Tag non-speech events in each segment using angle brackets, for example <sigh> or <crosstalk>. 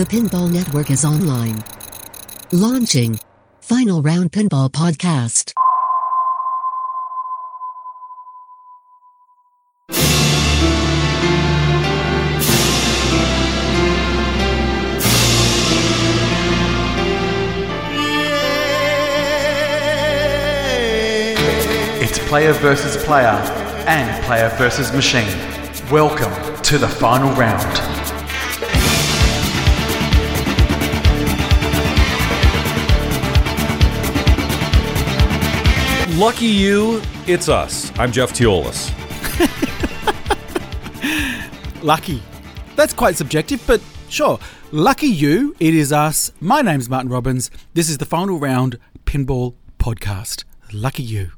The Pinball Network is online. Launching Final Round Pinball Podcast. It's player versus player and player versus machine. Welcome to the final round. Lucky you, it's us. I'm Jeff Teolis. <laughs> Lucky. That's quite subjective, but sure. Lucky you, it is us. My name's Martin Robbins. This is the final round pinball podcast. Lucky you.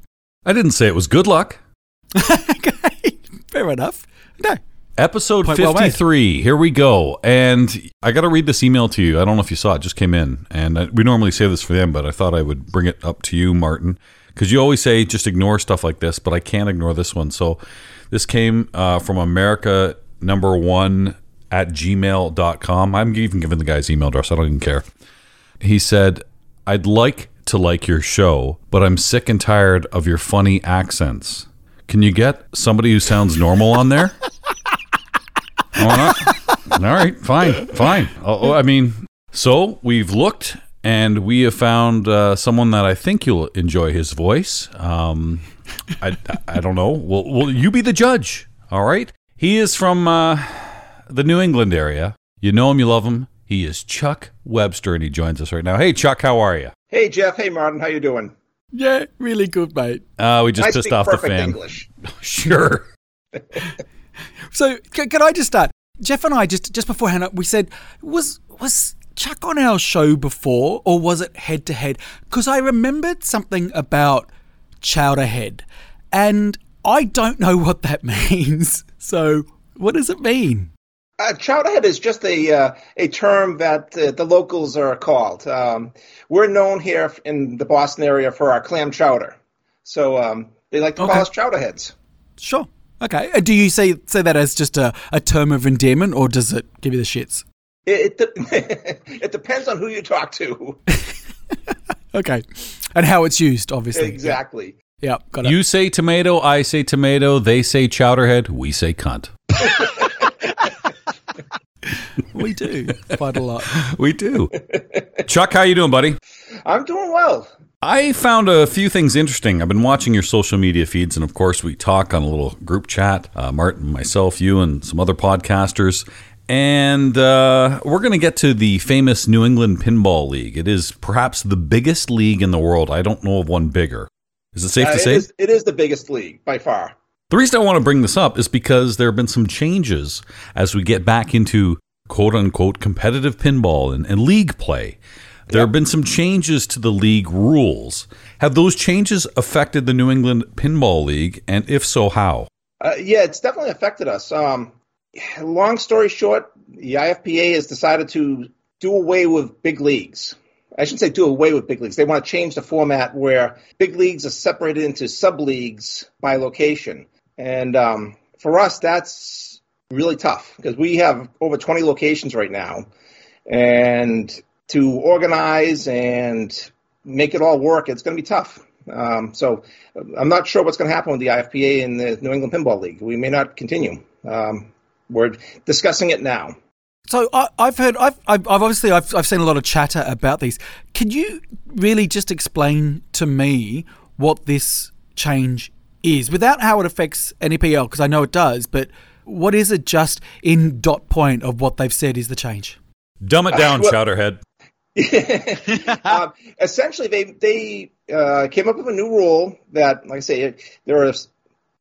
I didn't say it was good luck. <laughs> okay, fair enough. No. Episode Point well 53. Here we go. And I got to read this email to you. I don't know if you saw it, it just came in. And I, we normally say this for them, but I thought I would bring it up to you, Martin, because you always say just ignore stuff like this, but I can't ignore this one. So this came uh, from America number one at gmail.com. I'm even giving the guy's email address. I don't even care. He said, I'd like to like your show, but I'm sick and tired of your funny accents. Can you get somebody who sounds normal on there? Oh. All right, fine, fine. Oh, I mean, so we've looked and we have found uh, someone that I think you'll enjoy his voice. Um, I, I don't know. Will, will you be the judge? All right. He is from uh, the New England area. You know him, you love him. He is Chuck Webster, and he joins us right now. Hey, Chuck, how are you? Hey Jeff, hey Martin, how you doing? Yeah, really good, mate. Uh, we just I pissed speak off the perfect fan. English. <laughs> Sure. <laughs> So, can, can I just start? Jeff and I just just beforehand we said was was Chuck on our show before or was it head to head? Because I remembered something about Chowderhead, and I don't know what that <laughs> means. So, what does it mean? Uh, chowderhead is just a uh, a term that uh, the locals are called. Um, we're known here in the Boston area for our clam chowder, so um, they like to Okay. call us chowderheads. Sure. Okay. Uh, Do you say say that as just a, a term of endearment, or does it give you the shits? It, it, de- <laughs> it depends on who you talk to. <laughs> Okay. And how it's used, obviously. exactly. Yeah. Got it. You say tomato, I say tomato, they say chowderhead, we say cunt. <laughs> we do quite a lot. We do. Chuck, how you doing, buddy? I'm doing well. I found a few things interesting. I've been watching your social media feeds, and of course, we talk on a little group chat. Uh, Martin, myself, you, and some other podcasters. And uh, we're going to get to the famous New England Pinball League. It is perhaps the biggest league in the world. I don't know of one bigger. Is it safe Uh, to it say? is- it is the biggest league by far. The reason I want to bring this up is because there have been some changes as we get back into quote unquote competitive pinball and, and league play. There have been some changes to the league rules. Have those changes affected the New England Pinball League? And if so, how? Uh, yeah, it's definitely affected us. Um, long story short, the IFPA has decided to do away with big leagues. I shouldn't say do away with big leagues. They want to change the format where big leagues are separated into sub leagues by location. And um, for us, that's really tough because we have over 20 locations right now. And to organize and make it all work, it's going to be tough. Um, so I'm not sure what's going to happen with the IFPA and the New England Pinball League. We may not continue. Um, we're discussing it now. So I, I've heard, I've, I've I've obviously, I've, I've seen a lot of chatter about these. Can you really just explain to me what this change is, without how it affects NEPL? Because I know it does, but what is it just in dot point of what they've said is the change? Dumb it down, well- Chowderhead. <laughs> um, essentially, they they uh, came up with a new rule that, like I say, there are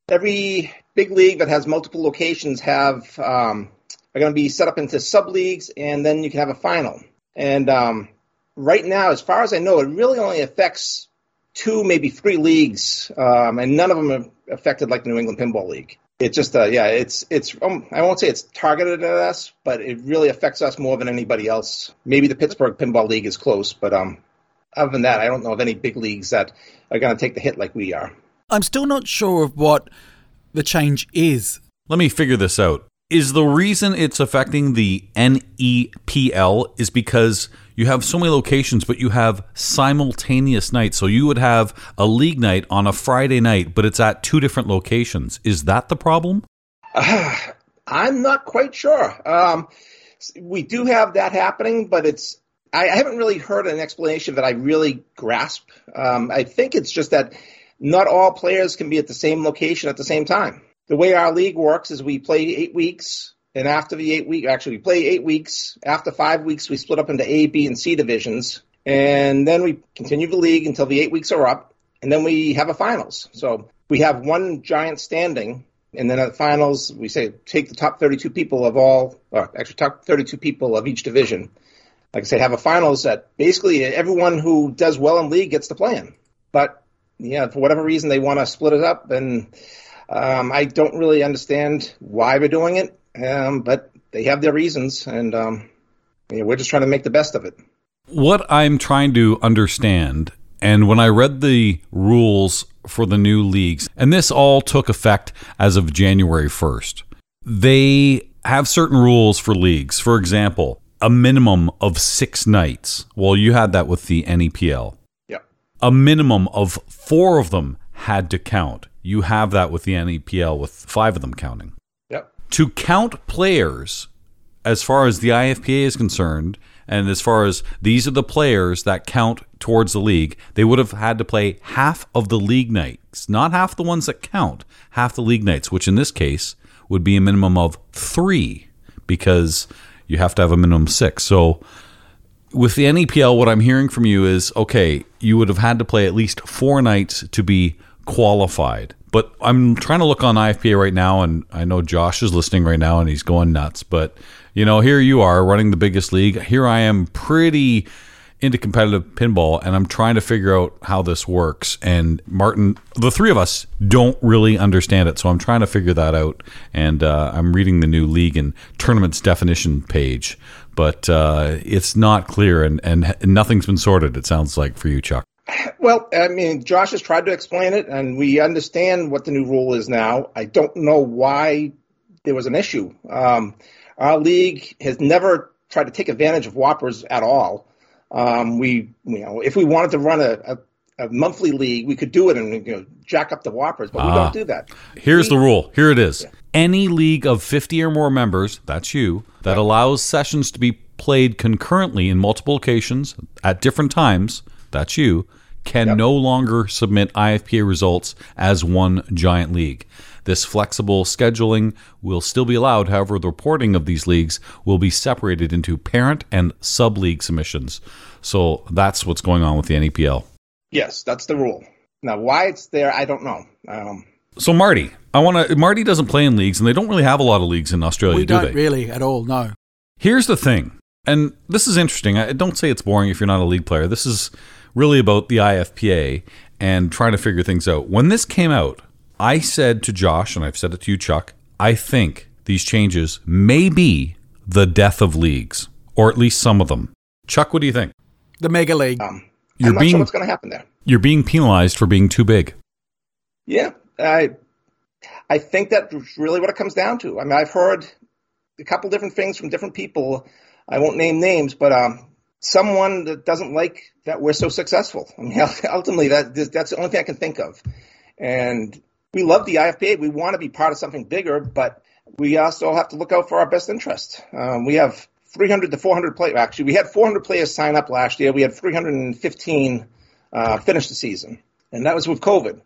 every big league that has multiple locations have um, are going to be set up into sub leagues, and then you can have a final. And um, right now, as far as I know, it really only affects two, maybe three leagues, um, and none of them are affected like the New England Pinball League. It's just, uh, yeah, it's it's. Um, I won't say it's targeted at us, but it really affects us more than anybody else. Maybe the Pittsburgh Pinball League is close, but um, other than that, I don't know of any big leagues that are going to take the hit like we are. I'm still not sure of what the change is. Let me figure this out. is the reason it's affecting the NEPL is because you have so many locations, but you have simultaneous nights. So you would have a league night on a Friday night, but it's at two different locations. Is that the problem? Uh, <sighs> I'm not quite sure. Um, we do have that happening, but it's I, I, haven't really heard an explanation that I really grasp. Um, I think it's just that not all players can be at the same location at the same time. The way our league works is we play eight weeks, and after the eight week, actually we play eight weeks. After five weeks, we split up into A, B, and C divisions, and then we continue the league until the eight weeks are up, and then we have a finals. So we have one giant standing and then at the finals, we say take the top 32 people of all, or actually top 32 people of each division. Like I said, have a finals that basically everyone who does well in league gets to play in. But yeah, for whatever reason they want to split it up, and um, I don't really understand why they're doing it. Um, but they have their reasons, and um, we're just trying to make the best of it. What I'm trying to understand, and when I read the rules for the new leagues. And this all took effect as of January 1st. They have certain rules for leagues. For example, a minimum of six nights. Well, you had that with the NEPL. A minimum of four of them had to count. You have that with the NEPL with five of them counting. Yep. To count players, as far as the IFPA is concerned, and as far as these are the players that count towards the league, they would have had to play half of the league nights, not half the ones that count, half the league nights, which in this case would be a minimum of three because you have to have a minimum six. So with the NEPL, what I'm hearing from you is okay, you would have had to play at least four nights to be qualified. But I'm trying to look on IFPA right now, and I know Josh is listening right now and he's going nuts. But you know, here you are running the biggest league. Here I am pretty into competitive pinball and I'm trying to figure out how this works. And Martin, the three of us don't really understand it. So I'm trying to figure that out. And uh, I'm reading the new league and tournaments definition page, but uh, it's not clear and, and nothing's been sorted, it sounds like, for you, Chuck. Well, I mean, Josh has tried to explain it, and we understand what the new rule is now. I don't know why there was an issue. Um, our league has never tried to take advantage of WPPRs at all. Um, we, you know, if we wanted to run a, a, a, monthly league, we could do it and you know, jack up the WPPRs, but we don't do that. Here's we, the rule. Here it is. Yeah. Any league of 50 or more members, that's you, that allows sessions to be played concurrently in multiple locations at different times, that's you, can yep. no longer submit IFPA results as one giant league. This flexible scheduling will still be allowed, however, the reporting of these leagues will be separated into parent and sub league submissions. So that's what's going on with the NEPL. Yes, that's the rule. Now, why it's there, I don't know. Um, so, Marty, I want to. Marty doesn't play in leagues, and they don't really have a lot of leagues in Australia, we do don't they? really at all. No. Here's the thing, and this is interesting. I don't say it's boring if you're not a league player. This is really about the IFPA and trying to figure things out. When this came out, I said to Josh, and I've said it to you, Chuck, I think these changes may be the death of leagues, or at least some of them. Chuck, what do you think? The mega league. Um, you're I'm not being, sure what's going to happen there. You're being penalized for being too big. Yeah, I, I think that's really what it comes down to. I mean, I've heard a couple different things from different people. I won't name names, but um, someone that doesn't like that we're so successful. I mean, <laughs> ultimately, that that's the only thing I can think of. And we love the IFPA. We want to be part of something bigger, but we also have to look out for our best interest. Um, we have 300 to 400 players. Actually, we had 400 players sign up last year. We had 315 uh, finish the season, and that was with COVID.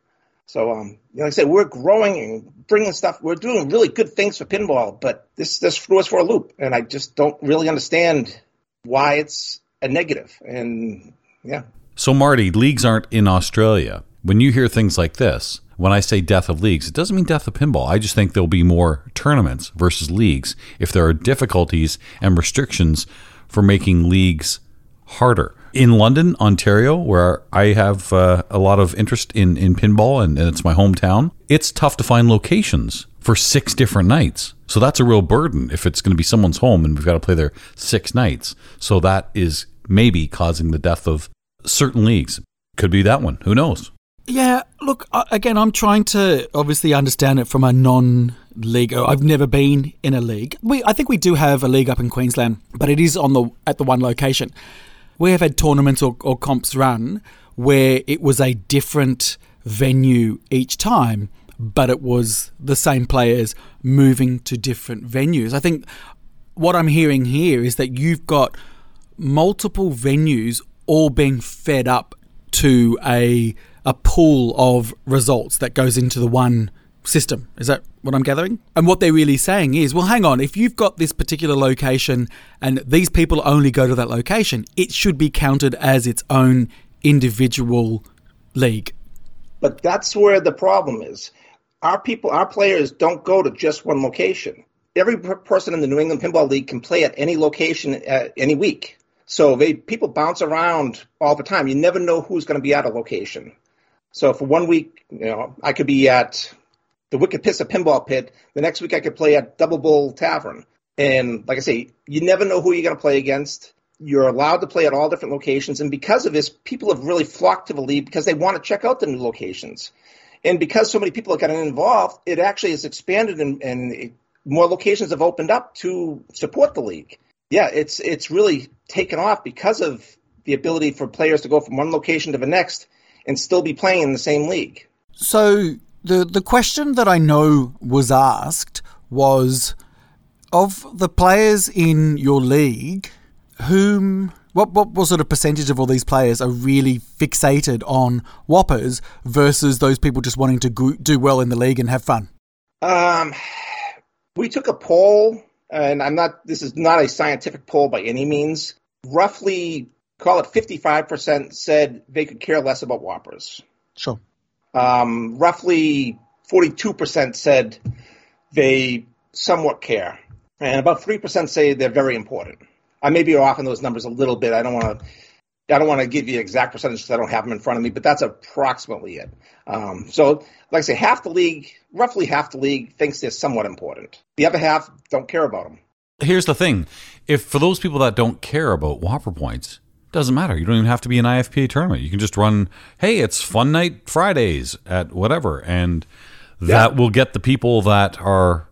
So, um, like I said, we're growing and bringing stuff. We're doing really good things for pinball, but this this threw us for a loop, and I just don't really understand why it's a negative. And yeah. So, Marty, leagues aren't in Australia. When you hear things like this, when I say death of leagues, it doesn't mean death of pinball. I just think there'll be more tournaments versus leagues if there are difficulties and restrictions for making leagues harder. In London, Ontario, where I have uh, a lot of interest in, in pinball and, and it's my hometown, it's tough to find locations for six different nights. So that's a real burden if it's going to be someone's home and we've got to play there six nights. So that is maybe causing the death of certain leagues. Could be that one. Who knows? Yeah, look, again, I'm trying to obviously understand it from a non league. I've never been in a league. We, I think we do have a league up in Queensland, but it is on the at the one location. We have had tournaments or, or comps run where it was a different venue each time, but it was the same players moving to different venues. I think what I'm hearing here is that you've got multiple venues all being fed up to a a pool of results that goes into the one system. Is that what I'm gathering? And what they're really saying is, well, hang on, if you've got this particular location and these people only go to that location, it should be counted as its own individual league. But that's where the problem is. Our people, our players don't go to just one location. Every person in the New England Pinball League can play at any location at any week. So they people bounce around all the time. You never know who's going to be at a location. So for one week, you know, I could be at the Wicked Pissa Pinball Pit. The next week, I could play at Double Bull Tavern. And like I say, you never know who you're going to play against. You're allowed to play at all different locations, and because of this, people have really flocked to the league because they want to check out the new locations. And because so many people have gotten involved, it actually has expanded, and, and more locations have opened up to support the league. Yeah, it's it's really taken off because of the ability for players to go from one location to the next and still be playing in the same league. So the the question that I know was asked was of the players in your league, whom what what what sort of percentage of all these players are really fixated on WPPRs versus those people just wanting to go, do well in the league and have fun? Um, we took a poll, and I'm not. This is not a scientific poll by any means. Roughly call it 55% said they could care less about WPPRs. Sure. Um, roughly 42% said they somewhat care. And about 3% say they're very important. I may be off in those numbers a little bit. I don't want to. I don't want to give you exact percentage because I don't have them in front of me, but that's approximately it. Um, so, like I say, half the league, roughly half the league, thinks they're somewhat important. The other half don't care about them. Here's the thing: if for those people that don't care about WPPR points, doesn't matter. You don't even have to be an IFPA tournament. You can just run, hey, it's Fun Night Fridays at whatever. And that yeah. will get the people that are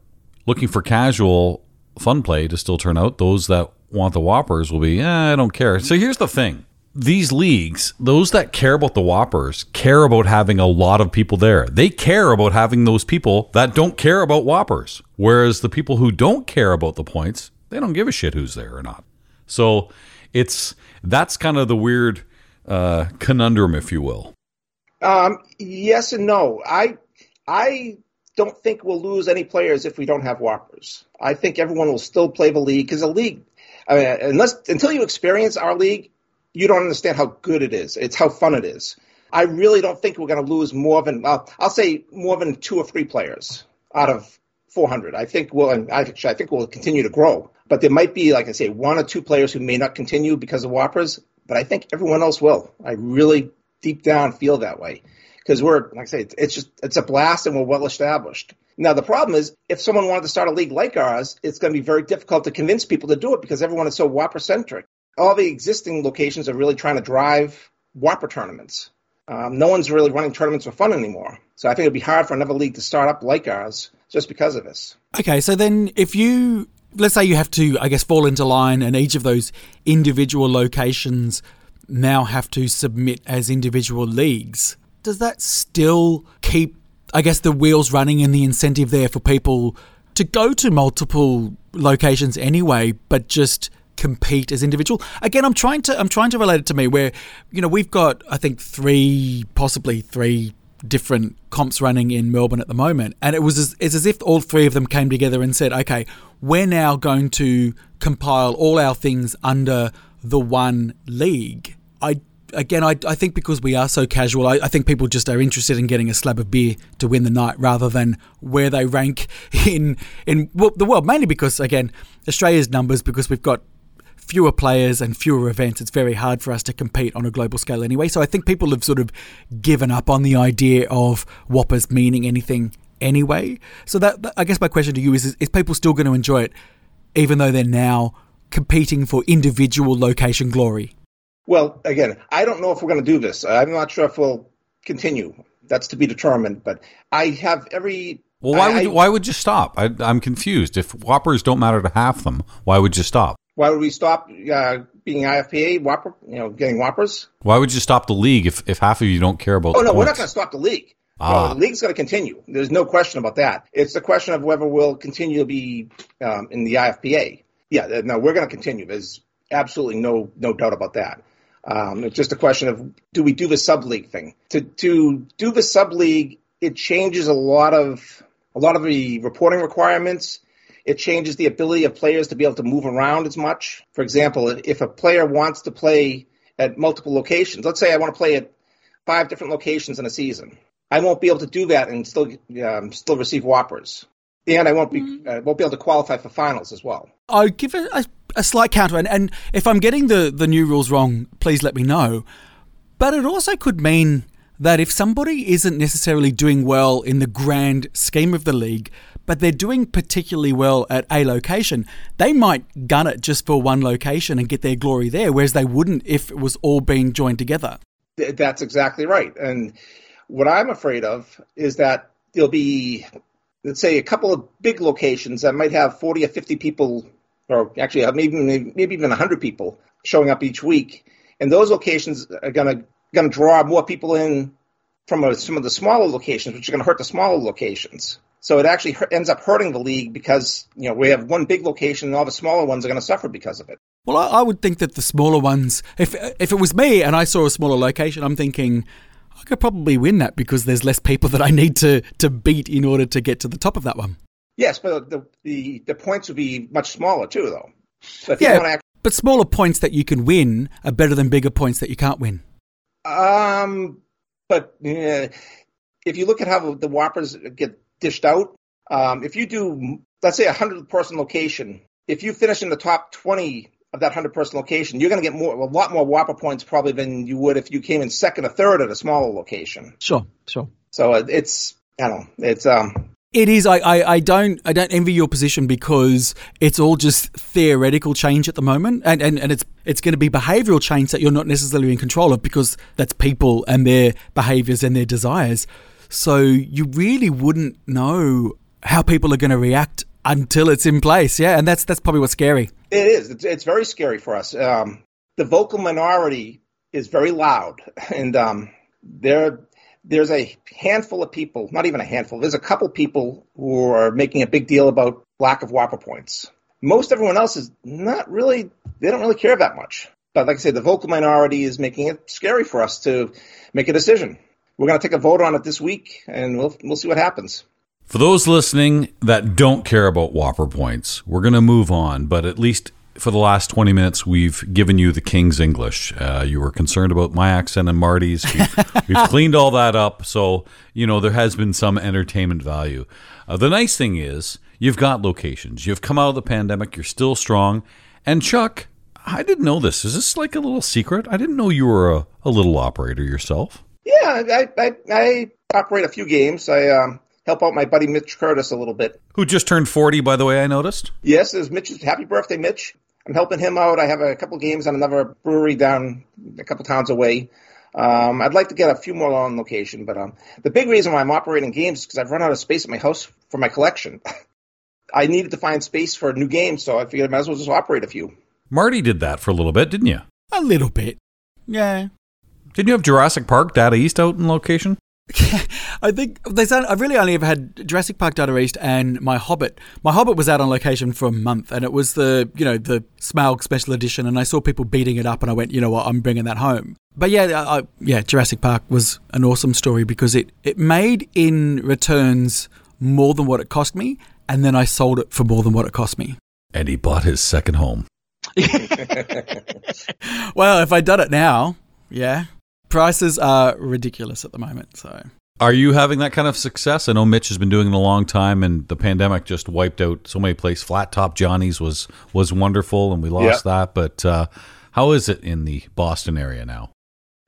looking for casual fun play to still turn out. Those that want the WPPRs will be, eh, I don't care. So here's the thing these leagues, those that care about the WPPRs, care about having a lot of people there. They care about having those people that don't care about WPPRs. Whereas the people who don't care about the points, they don't give a shit who's there or not. So it's that's kind of the weird uh, conundrum, if you will. Um, yes and no. I I don't think we'll lose any players if we don't have WPPRs. I think everyone will still play the league because the league, I mean, unless until you experience our league, you don't understand how good it is. It's how fun it is. I really don't think we're going to lose more than well, I'll say more than two or three players out of 400. I think we'll, and actually, I think we'll continue to grow. But there might be, like I say, one or two players who may not continue because of WPPRs, but I think everyone else will. I really deep down feel that way because we're, like I say, it's just it's a blast and we're well established. Now the problem is, if someone wanted to start a league like ours, it's going to be very difficult to convince people to do it because everyone is so WPPR centric. All the existing locations are really trying to drive WPPR tournaments. Um, no one's really running tournaments for fun anymore. So I think it'd be hard for another league to start up like ours just because of this. Okay, so then if you let's say you have to, I guess, fall into line, and each of those individual locations now have to submit as individual leagues. Does that still keep, I guess, the wheels running and the incentive there for people to go to multiple locations anyway, but just compete as individual again i'm trying to i'm trying to relate it to me where you know we've got i think three possibly three different comps running in Melbourne at the moment. And it was as, it's as if all three of them came together and said, okay, we're now going to compile all our things under the one league. I again, I, I think because we are so casual, I, I, think people just are interested in getting a slab of beer to win the night rather than where they rank <laughs> in in well, the world. Mainly because again, Australia's numbers because we've got fewer players and fewer events, it's very hard for us to compete on a global scale anyway. So I think people have sort of given up on the idea of WPPRs meaning anything anyway. So that, that I guess my question to you is, is: Is people still going to enjoy it, even though they're now competing for individual location glory? Well, again, I don't know if we're going to do this. I'm not sure if we'll continue. That's to be determined. But I have every Well, why I- would you, why would you stop? I, I'm confused. If WPPRs don't matter to half them, why would you stop? Why would we stop uh, being IFPA WPPR? You know, getting WPPRs? Why would you stop the league if, if half of you don't care about? Oh no, we're not going to stop the league. Ah. No, the league's going to continue. There's no question about that. It's the question of whether we'll continue to be um, in the IFPA. Yeah, no, we're going to continue. There's absolutely no no doubt about that. Um, it's just a question of do we do the sub league thing? To to do the sub league, it changes a lot of a lot of the reporting requirements. It changes the ability of players to be able to move around as much. For example, if a player wants to play at multiple locations, let's say I want to play at five different locations in a season. I won't be able to do that and still um, still receive WPPRs, and I won't be uh, won't be able to qualify for finals as well. I'll give it a, a slight counter, and, and if I'm getting the, the new rules wrong, please let me know. But it also could mean that if somebody isn't necessarily doing well in the grand scheme of the league, but they're doing particularly well at a location, they might gun it just for one location and get their glory there, whereas they wouldn't if it was all being joined together. That's exactly right. And what I'm afraid of is that there'll be, let's say, a couple of big locations that might have 40 or 50 people, or actually uh, maybe maybe even 100 people showing up each week, and those locations are going to going to draw more people in from uh some of the smaller locations, which are going to hurt the smaller locations. So it actually ends up hurting the league because you know we have one big location and all the smaller ones are going to suffer because of it. Well, I, I would think that the smaller ones, if if it was me and I saw a smaller location, I'm thinking I could probably win that because there's less people <laughs> that I need to to beat in order to get to the top of that one. Yes, but the the, the points would be much smaller too, though. So if you want Yeah, but smaller points that you can win are better than bigger points that you can't win. Um, but uh, if you look at how the WPPRs get dished out, um, if you do, let's say, a hundred person location, if you finish in the top twenty of that hundred person location, you're going to get more, a lot more WPPR points probably than you would if you came in second or third at a smaller location. Sure, sure. So it's, I don't know, it's um, It is. I, I, I don't I don't envy your position because it's all just theoretical change at the moment, and, and, and it's it's going to be behavioural change that you're not necessarily in control of because that's people and their behaviours and their desires. So you really wouldn't know how people are going to react until it's in place. Yeah, and that's that's probably what's scary. It is. It's, it's very scary for us. Um, the vocal minority is very loud, <laughs> and um, there there's a handful of people, not even a handful. There's a couple people who are making a big deal about lack of WPPR points. Most everyone else is not really. They don't really care that much. But like I said, the vocal minority is making it scary for us to make a decision. We're going to take a vote on it this week, and we'll we'll see what happens. For those listening that don't care about WPPR points, we're going to move on. But at least for the last 20 minutes, we've given you the King's English. Uh, you were concerned about my accent and Marty's. We've, <laughs> we've cleaned all that up. So, you know, there has been some entertainment value. Uh, the nice thing is, you've got locations. You've come out of the pandemic. You're still strong. And Chuck, I didn't know this. Is this like a little secret? I didn't know you were a, a little operator yourself. Yeah, I I, I operate a few games. I um, help out my buddy Mitch Curtis a little bit. Who just turned 40, by the way, I noticed. Yes, there's Mitch's happy birthday, Mitch. I'm helping him out. I have a couple games on another brewery down a couple towns away. Um, I'd like to get a few more on location, but um, the big reason why I'm operating games is because I've run out of space at my house for my collection. <laughs> I needed to find space for a new game, so I figured I might as well just operate a few. Marty did that for a little bit, didn't you? A little bit. Yeah. Didn't you have Jurassic Park Data East out in location? <laughs> I think there's. on- I've really only ever had Jurassic Park Data East and My Hobbit. My Hobbit was out on location for a month, and it was the you know the Smaug Special Edition, and I saw people beating it up, and I went, you know what, I'm bringing that home. But yeah, I, I- yeah, Jurassic Park was an awesome story because it it made in returns more than what it cost me, and then I sold it for more than what it cost me. And he bought his second home. <laughs> Well, if I'd done it now, yeah, prices are ridiculous at the moment. So Are you having that kind of success? I know Mitch has been doing it a long time, and the pandemic just wiped out so many places. Flat Top Johnny's was was wonderful, and we lost that. But uh, how is it in the Boston area now?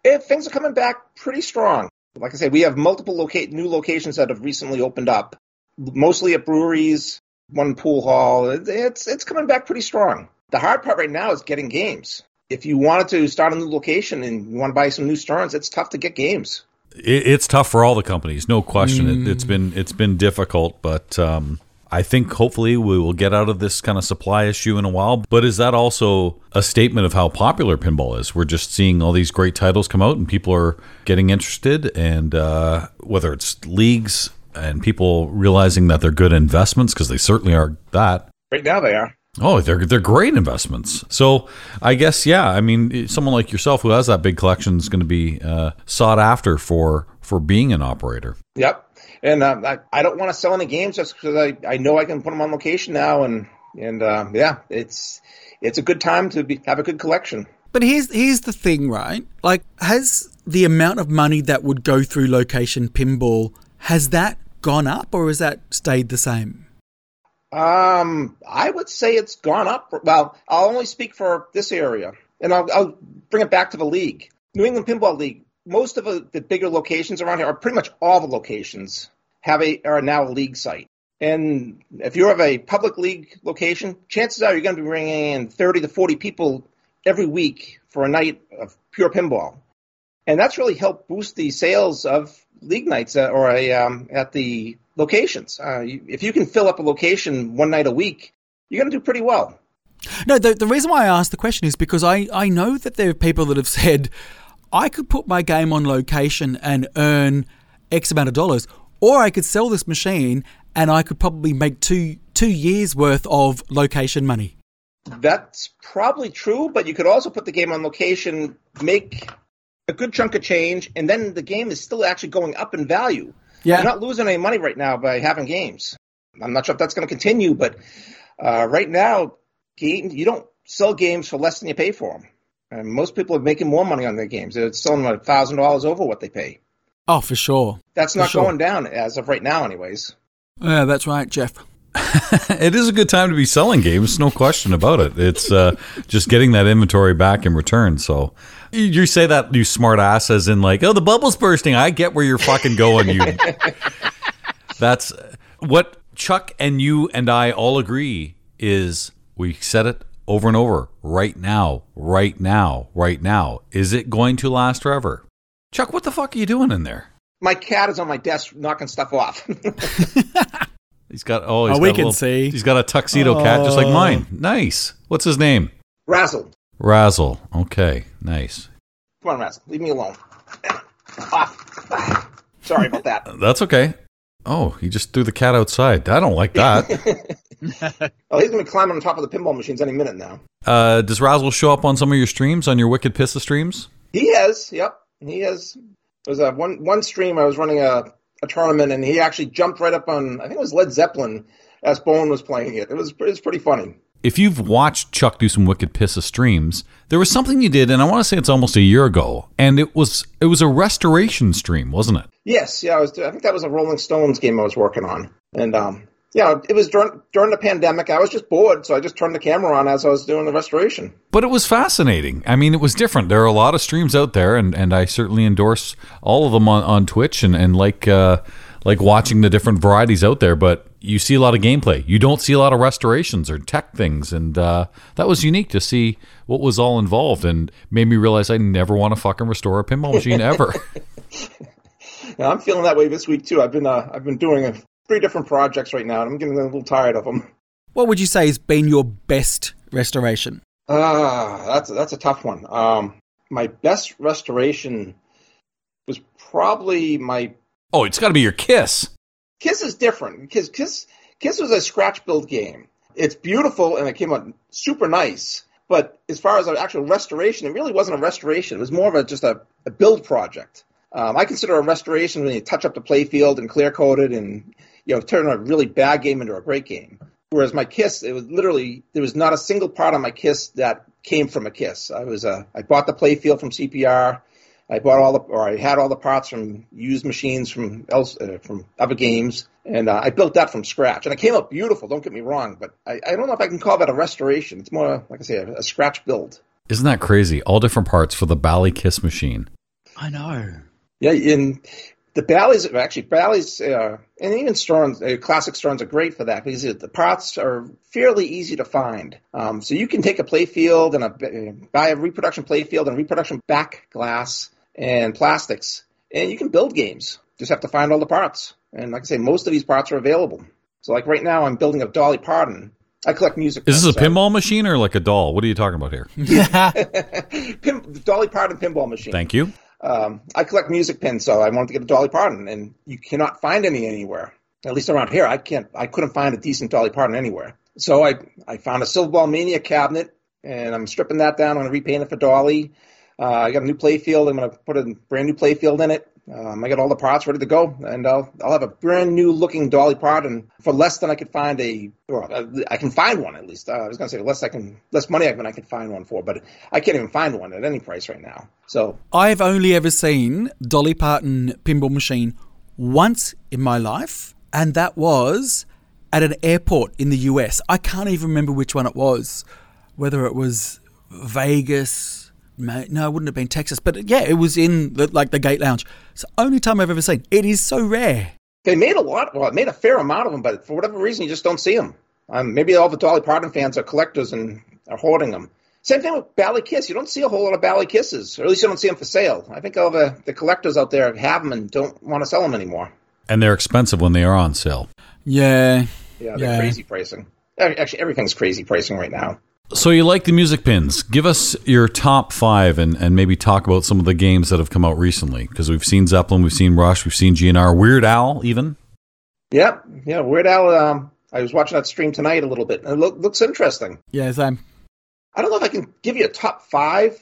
Eh, things are coming back pretty strong. Like I said, we have multiple loca- new locations that have recently opened up, mostly at breweries, one pool hall. It- It's it's coming back pretty strong. The hard part right now is getting games. If you wanted to start a new location and you want to buy some new Sterns, it's tough to get games. it, it's tough for all the companies, no question. It, it's been it's been difficult, but um, I think hopefully we will get out of this kind of supply issue in a while. But is that also a statement of how popular pinball is? We're just seeing all these great titles come out, and people are getting interested, and uh, whether it's leagues and people realizing that they're good investments because they certainly are that. Right now they are. Oh, they're they're great investments. So I guess yeah. I mean, someone like yourself who has that big collection is going to be uh, sought after for for being an operator. Yep. And uh, I, I don't want to sell any games just because I, I know I can put them on location now, and and uh, yeah, it's it's a good time to be, have a good collection. But here's here's the thing, right? Like, has the amount of money that would go through location pinball has that gone up, or has that stayed the same? Um, I would say it's gone up. Well, I'll only speak for this area, and I'll, I'll bring it back to the league. New England Pinball League. Most of the, the bigger locations around here, or pretty much all the locations, have a are now a league site. And if you have a public league location, chances are you're going to be bringing in 30 to 40 people every week for a night of pure pinball. And that's really helped boost the sales of league nights uh, or a, um, at the locations. Uh, you, if you can fill up a location one night a week, you're going to do pretty well. No, the, the reason why I asked the question is because I, I know that there are people that have said, I could put my game on location and earn X amount of dollars, or I could sell this machine and I could probably make two two years worth of location money. That's probably true, but you could also put the game on location, make a good chunk of change, and then the game is still actually going up in value. Yeah. You're not losing any money right now by having games. I'm not sure if that's going to continue, but uh, right now, game, you don't sell games for less than you pay for them. And most people are making more money on their games. They're selling them thousand dollars over what they pay. Oh, for sure. That's not sure. going down as of right now, anyways. Yeah, that's right, Jeff. <laughs> it is a good time to be selling games, no question about it. It's uh, just getting that inventory back in return. So you- you say that you smart ass as in like, oh, the bubble's bursting. I get where you're fucking going. You. <laughs> That's what Chuck and you and I all agree is we said it over and over. Right now, right now, right now. Is it going to last forever? Chuck, what the fuck are you doing in there? My cat is on my desk knocking stuff off. <laughs> He's got oh, he's Oh, we got a can little- see. He's got a tuxedo cat just like Oh. mine. Nice. What's his name? Razzle. Razzle. Okay, nice. Come on, Razzle. Leave me alone. Off. Sorry about that. <laughs> That's okay. Oh, he just threw the cat outside. I don't like that. <laughs> Oh, he's going to climb on top of the pinball machines any minute now. uh, does Razzle show up on some of your streams, on your Wicked Pissa streams? He has, yep. He has. There was a one one stream I was running a, a tournament, and he actually jumped right up on. I think it was Led Zeppelin as Bowen was playing it. It was it was pretty funny. If you've watched Chuck do some Wicked Pissa streams, there was something you did, and I want to say it's almost a year ago, and it was it was a restoration stream, wasn't it? Yes, yeah. I was. I think that was a Rolling Stones game I was working on, and um, yeah, it was during during the pandemic. I was just bored, so I just turned the camera on as I was doing the restoration. But it was fascinating. I mean, it was different. There are a lot of streams out there, and, and I certainly endorse all of them on, on Twitch and, and like uh, like watching the different varieties out there. But you see a lot of gameplay. You don't see a lot of restorations or tech things, and uh, that was unique to see what was all involved, and made me realize I never want to fucking restore a pinball machine <laughs> ever. Yeah, I'm feeling that way this week too. I've been uh, I've been doing uh three different projects right now, and I'm getting a little tired of them. What would you say has been your best restoration? Ah, that's that's a tough one. Um, my best restoration was probably my oh, it's got to be your kiss. Kiss is different because Kiss Kiss was a scratch build game. It's beautiful and it came out super nice. But as far as an actual restoration, it really wasn't a restoration. It was more of a just a, a build project. Um, I consider a restoration when you touch up the playfield and clear coat it and you know turn a really bad game into a great game. Whereas my Kiss, it was literally there was not a single part on my Kiss that came from a Kiss. I was uh, I bought the playfield from CPR. I bought all the, or I had all the parts from used machines from else, uh, from other games, and uh, I built that from scratch. And it came out beautiful. Don't get me wrong, but I, I don't know if I can call that a restoration. It's more, like I say, a, a scratch build. Isn't that crazy? All different parts for the Bally Kiss machine. I know. Yeah, in the Bally's actually Bally's uh, and even Sterns, uh, classic Sterns are great for that because the parts are fairly easy to find. Um, so you can take a playfield and a, uh, buy a reproduction playfield and reproduction back glass and plastics and you can build games. Just have to find all the parts. And like I say, most of these parts are available. So like right now, I'm building a Dolly Parton. I collect music. Is this a so- pinball machine or like a doll? What are you talking about here? <laughs> <laughs> Pin, Dolly Parton pinball machine. Thank you. Um, I collect music pins, so I wanted to get a Dolly Parton, and you cannot find any anywhere. At least around here, I can't. I couldn't find a decent Dolly Parton anywhere. So I I found a Silverball Mania cabinet, and I'm stripping that down. I'm going to repaint it for Dolly. Uh, I got a new playfield. I'm going to put a brand new playfield in it. Um, I got all the parts ready to go, and I'll I'll have a brand new looking Dolly Parton for less than I could find a. Or uh, I can find one at least. Uh, I was going to say less I can less money than I can find one for, but I can't even find one at any price right now. So I've only ever seen Dolly Parton pinball machine once in my life, and that was at an airport in the US. I can't even remember which one it was, whether it was Vegas. Ma- No, it wouldn't have been Texas, but yeah, it was in the, like the gate lounge. It's the only time I've ever seen. It is so rare. They made a lot. Well, it made a fair amount of them, but for whatever reason, you just don't see them. Um, maybe all the Dolly Parton fans are collectors and are hoarding them. Same thing with Bally Kiss. You don't see a whole lot of Bally Kisses, or at least you don't see them for sale. I think all the, the collectors out there have them and don't want to sell them anymore. And they're expensive when they are on sale. Yeah. Yeah, they're Yeah. crazy pricing. Actually, everything's crazy pricing right now. So you like the music pins? Give us your top five and, and maybe talk about some of the games that have come out recently. Because we've seen Zeppelin, we've seen Rush, we've seen GNR, Weird Al, even. Yep, yeah. Weird Al. Um, I was watching that stream tonight a little bit. and It look, looks interesting. Yeah, same. I don't know if I can give you a top five.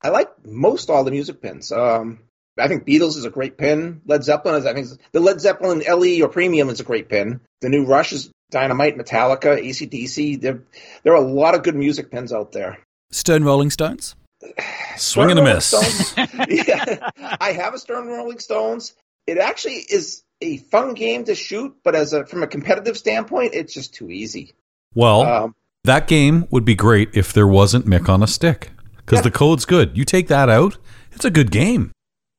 I like most all the music pins. Um, I think Beatles is a great pin. Led Zeppelin is, I think, the Led Zeppelin LE or Premium is a great pin. The new Rush is Dynamite, Metallica, ACDC. There, there are a lot of good music pins out there. Stern Rolling Stones. <sighs> Swing and a miss. <laughs> Yeah, I have a Stern Rolling Stones. It actually is a fun game to shoot, but as a from a competitive standpoint, it's just too easy. Well, Um, that game would be great if there wasn't Mick on a stick. Because Yeah. the code's good. You take that out, it's a good game.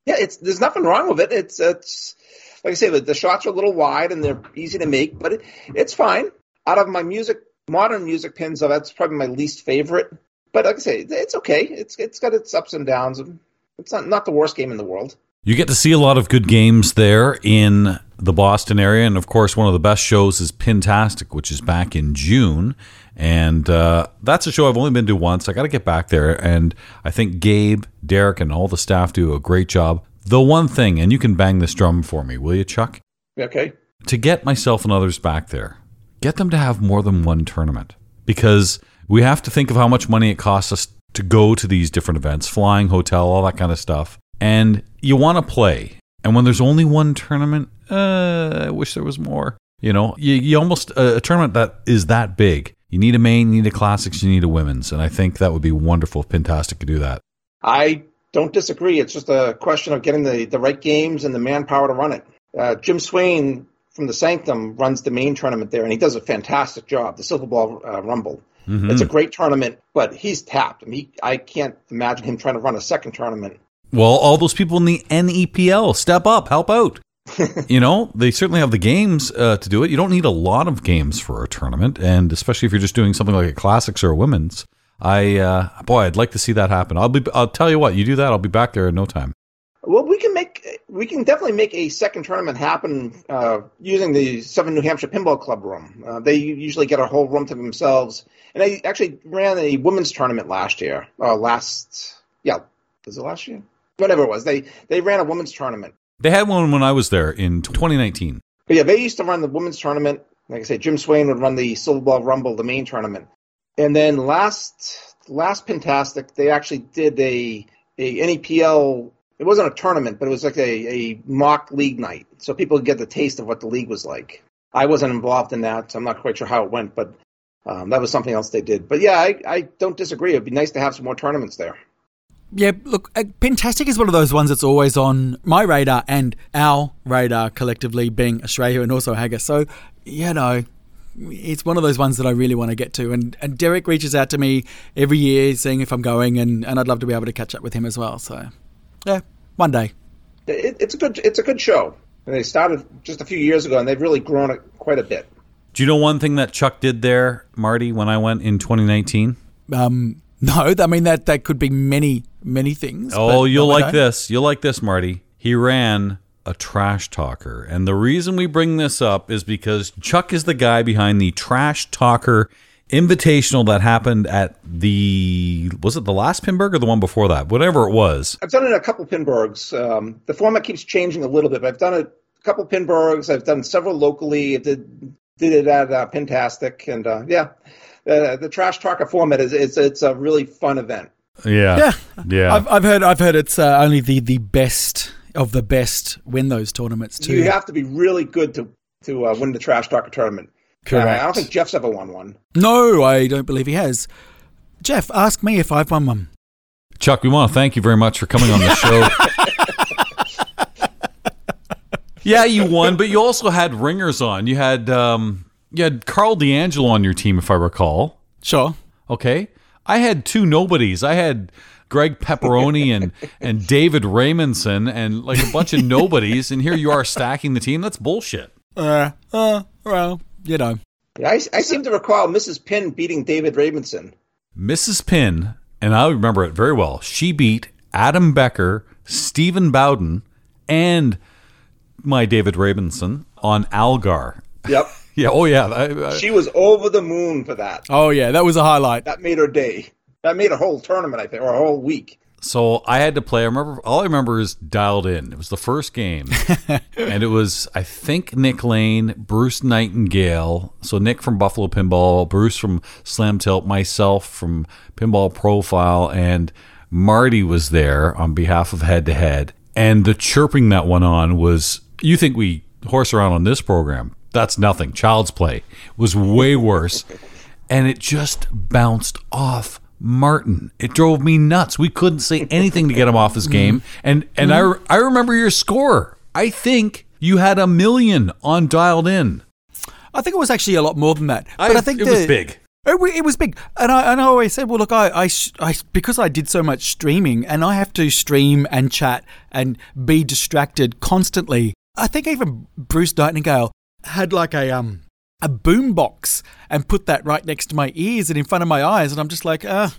Yeah, it's there's nothing wrong with it. It's it's like I say, the, shots are a little wide and they're easy to make, but it, it's fine. Out of my music, modern music pins, though, that's probably my least favorite. But like I say, it's okay. It's it's got its ups and downs. It's not not the worst game in the world. You get to see a lot of good games there in the Boston area. And of course, one of the best shows is Pintastic, which is back in June. And uh, that's a show I've only been to once. I got to get back there. And I think Gabe, Derek, and all the staff do a great job. The one thing, and you can bang this drum for me, will you, Chuck? Okay. to get myself and others back there, get them to have more than one tournament because we have to think of how much money it costs us to go to these different events, flying, hotel, all that kind of stuff. And you want to play. And when there's only one tournament, uh, I wish there was more. You know, you, you almost, a, a tournament that is that big, you need a main, you need a classics, you need a women's. And I think that would be wonderful if Pintastic could do that. I don't disagree. It's just a question of getting the, the right games and the manpower to run it. Uh, Jim Swain from the Sanctum runs the main tournament there, and he does a fantastic job. The Silver Ball uh, Rumble. It's a great tournament, but he's tapped. I mean, he, I can't imagine him trying to run a second tournament. Well, all those people in the NEPL step up, help out. <laughs> you know, they certainly have the games uh, to do it. You don't need a lot of games for a tournament, and especially if you're just doing something like a classics or a women's. I uh, boy, I'd like to see that happen. I'll be. I'll tell you what. You do that, I'll be back there in no time. Well, we can make we can definitely make a second tournament happen uh, using the Southern New Hampshire Pinball Club room. Uh, they usually get a whole room to themselves, and they actually ran a women's tournament last year. Uh, last, yeah, was it last year? Whatever it was, they they ran a women's tournament. They had one when I was there in 2019. But yeah, they used to run the women's tournament. Like I said, Jim Swain would run the Silver Ball Rumble, the main tournament. And then last last Pintastic, they actually did a a NEPL. It wasn't a tournament, but it was like a, a mock league night, so people could get the taste of what the league was like. I wasn't involved in that, so I'm not quite sure how it went, but um, that was something else they did. But yeah, I, I don't disagree. It'd be nice to have some more tournaments there. Yeah, look, uh, Pintastic is one of those ones that's always on my radar and our radar collectively, being Australia and also Haggis. So, you know, it's one of those ones that I really want to get to. And, and Derek reaches out to me every year seeing if I'm going, and, and I'd love to be able to catch up with him as well. So, yeah, one day. It, it's a good it's a good show. And they started just a few years ago, and they've really grown it quite a bit. Do you know one thing that Chuck did there, Marty, when I went in 2019? Um, no, <laughs> I mean, that, that could be many, many things. Oh, you'll like this. You'll like this, Marty. he ran a trash talker. And the reason we bring this up is because Chuck is the guy behind the trash talker invitational that happened at the was it the last Pinburgh or the one before that? Whatever it was. I've done it a couple Pinburghs. Um, the format keeps changing a little bit, but I've done a couple Pinburghs. I've done several locally. I did did it at uh, Pintastic, and uh, yeah, uh, the trash talker format is it's it's a really fun event. Yeah. Yeah, Yeah. I've, I've heard. I've heard it's uh, only the the best of the best win those tournaments too. You have to be really good to to uh, win the trash talker tournament. Uh, I don't think Jeff's ever won one. no, I don't believe he has. Jeff, ask me if I've won one. Chuck, we want to thank you very much for coming on the show. <laughs> yeah, you won, but you also had ringers on. You had um, you had Karl DeAngelo on your team, if I recall. Sure. Okay, I had two nobodies. I had Greg Pepperoni and <laughs> and David Raymondson and like a bunch of nobodies, and here you are stacking the team. That's bullshit. Uh, uh, well, you know. I, I seem to recall Mrs. Pin beating David Ravenson. Mrs. Pin, and I remember it very well. She beat Adam Becker, Stephen Bowden, and my David Ravenson on Algar. Yep, <laughs> Yeah, oh yeah. I- I- she was over the moon for that. Oh yeah, that was a highlight. That made her day. That made a whole tournament, I think, or a whole week. so I had to play. I remember all I remember is dialed in. It was the first game, <laughs> and it was I think Nick Lane, Bruce Nightingale. So Nick from Buffalo Pinball, Bruce from Slam Tilt, myself from Pinball Profile, and Marty was there on behalf of Head to Head. And the chirping that went on was you think we horse around on this program? That's nothing. Child's Play was way worse. and it just bounced off Martin. It drove me nuts. We couldn't say anything to get him off his mm-hmm. game. And and I I remember your score. I think you had a million on dialed in. I think it was actually a lot more than that. But I, think it the- was big. It, it was big, and I and I always said, well, look, I, I, I because I did so much streaming, and I have to stream and chat and be distracted constantly. I think even Bruce Nightingale had like a um a boom box and put that right next to my ears and in front of my eyes, and I'm just like, uh,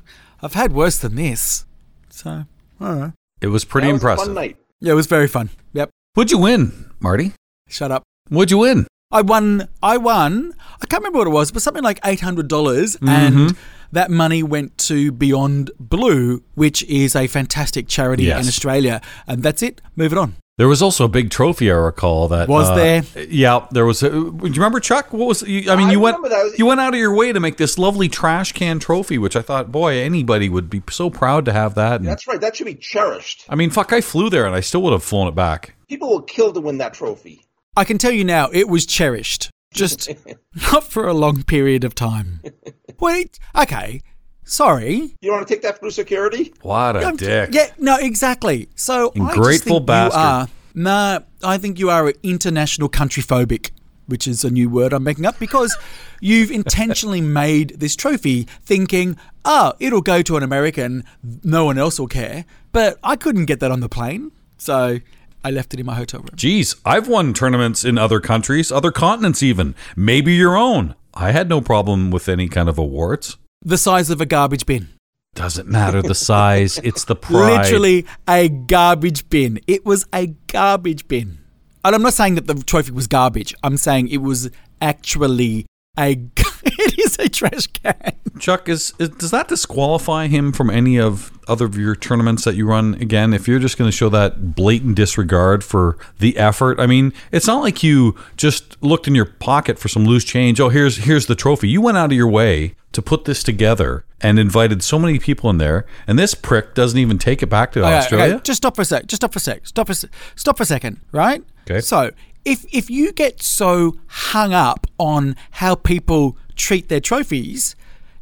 I've had worse than this. So I don't know. It was pretty that was a impressive. fun night. Yeah, it was very fun. Yep. What'd you win, Marty? Shut up. What'd you win? I won. I won. I can't remember what it was, but something like eight hundred dollars, Mm-hmm. and that money went to Beyond Blue, which is a fantastic charity Yes. in Australia. And that's it. Move it on. There was also a big trophy I recall that Was uh, there? Yeah, there was. A, do you remember Chuck? What was? You, I mean, I you went remember that. you went out of your way to make this lovely trash can trophy, which I thought, boy, anybody would be so proud to have that. And, That's right. That should be cherished. I mean, fuck, I flew there and I still would have flown it back. People will kill to win that trophy. I can tell you now, it was cherished, just <laughs> not for a long period of time. <laughs> Wait, okay, sorry. You want to take that through security? What a I'm- dick! Yeah, no, exactly. So I just Ungrateful think bastard. You are, nah, I think you are an international country phobic, which is a new word I'm making up because <laughs> you've intentionally made this trophy thinking, oh, it'll go to an American, no one else will care. But I couldn't get that on the plane, so I left it in my hotel room. Jeez, I've won tournaments in other countries, other continents, even maybe your own. I had no problem with any kind of awards. The size of a garbage bin. Doesn't matter the size; it's the <laughs> pride. Literally a garbage bin. It was a garbage bin. And I'm not saying that the trophy was garbage. I'm saying it was actually a. <laughs> it is a trash can. Chuck, is, is does that disqualify him from any of other of your tournaments that you run again? If you're just going to show that blatant disregard for the effort, I mean, it's not like you just looked in your pocket for some loose change. Oh, here's here's the trophy. You went out of your way to put this together and invited so many people in there, and this prick doesn't even take it back to Okay, Australia. okay, just stop for a sec. Just stop for a sec. Stop for stop for a second. Right. Okay. So if if you get so hung up on how people treat their trophies,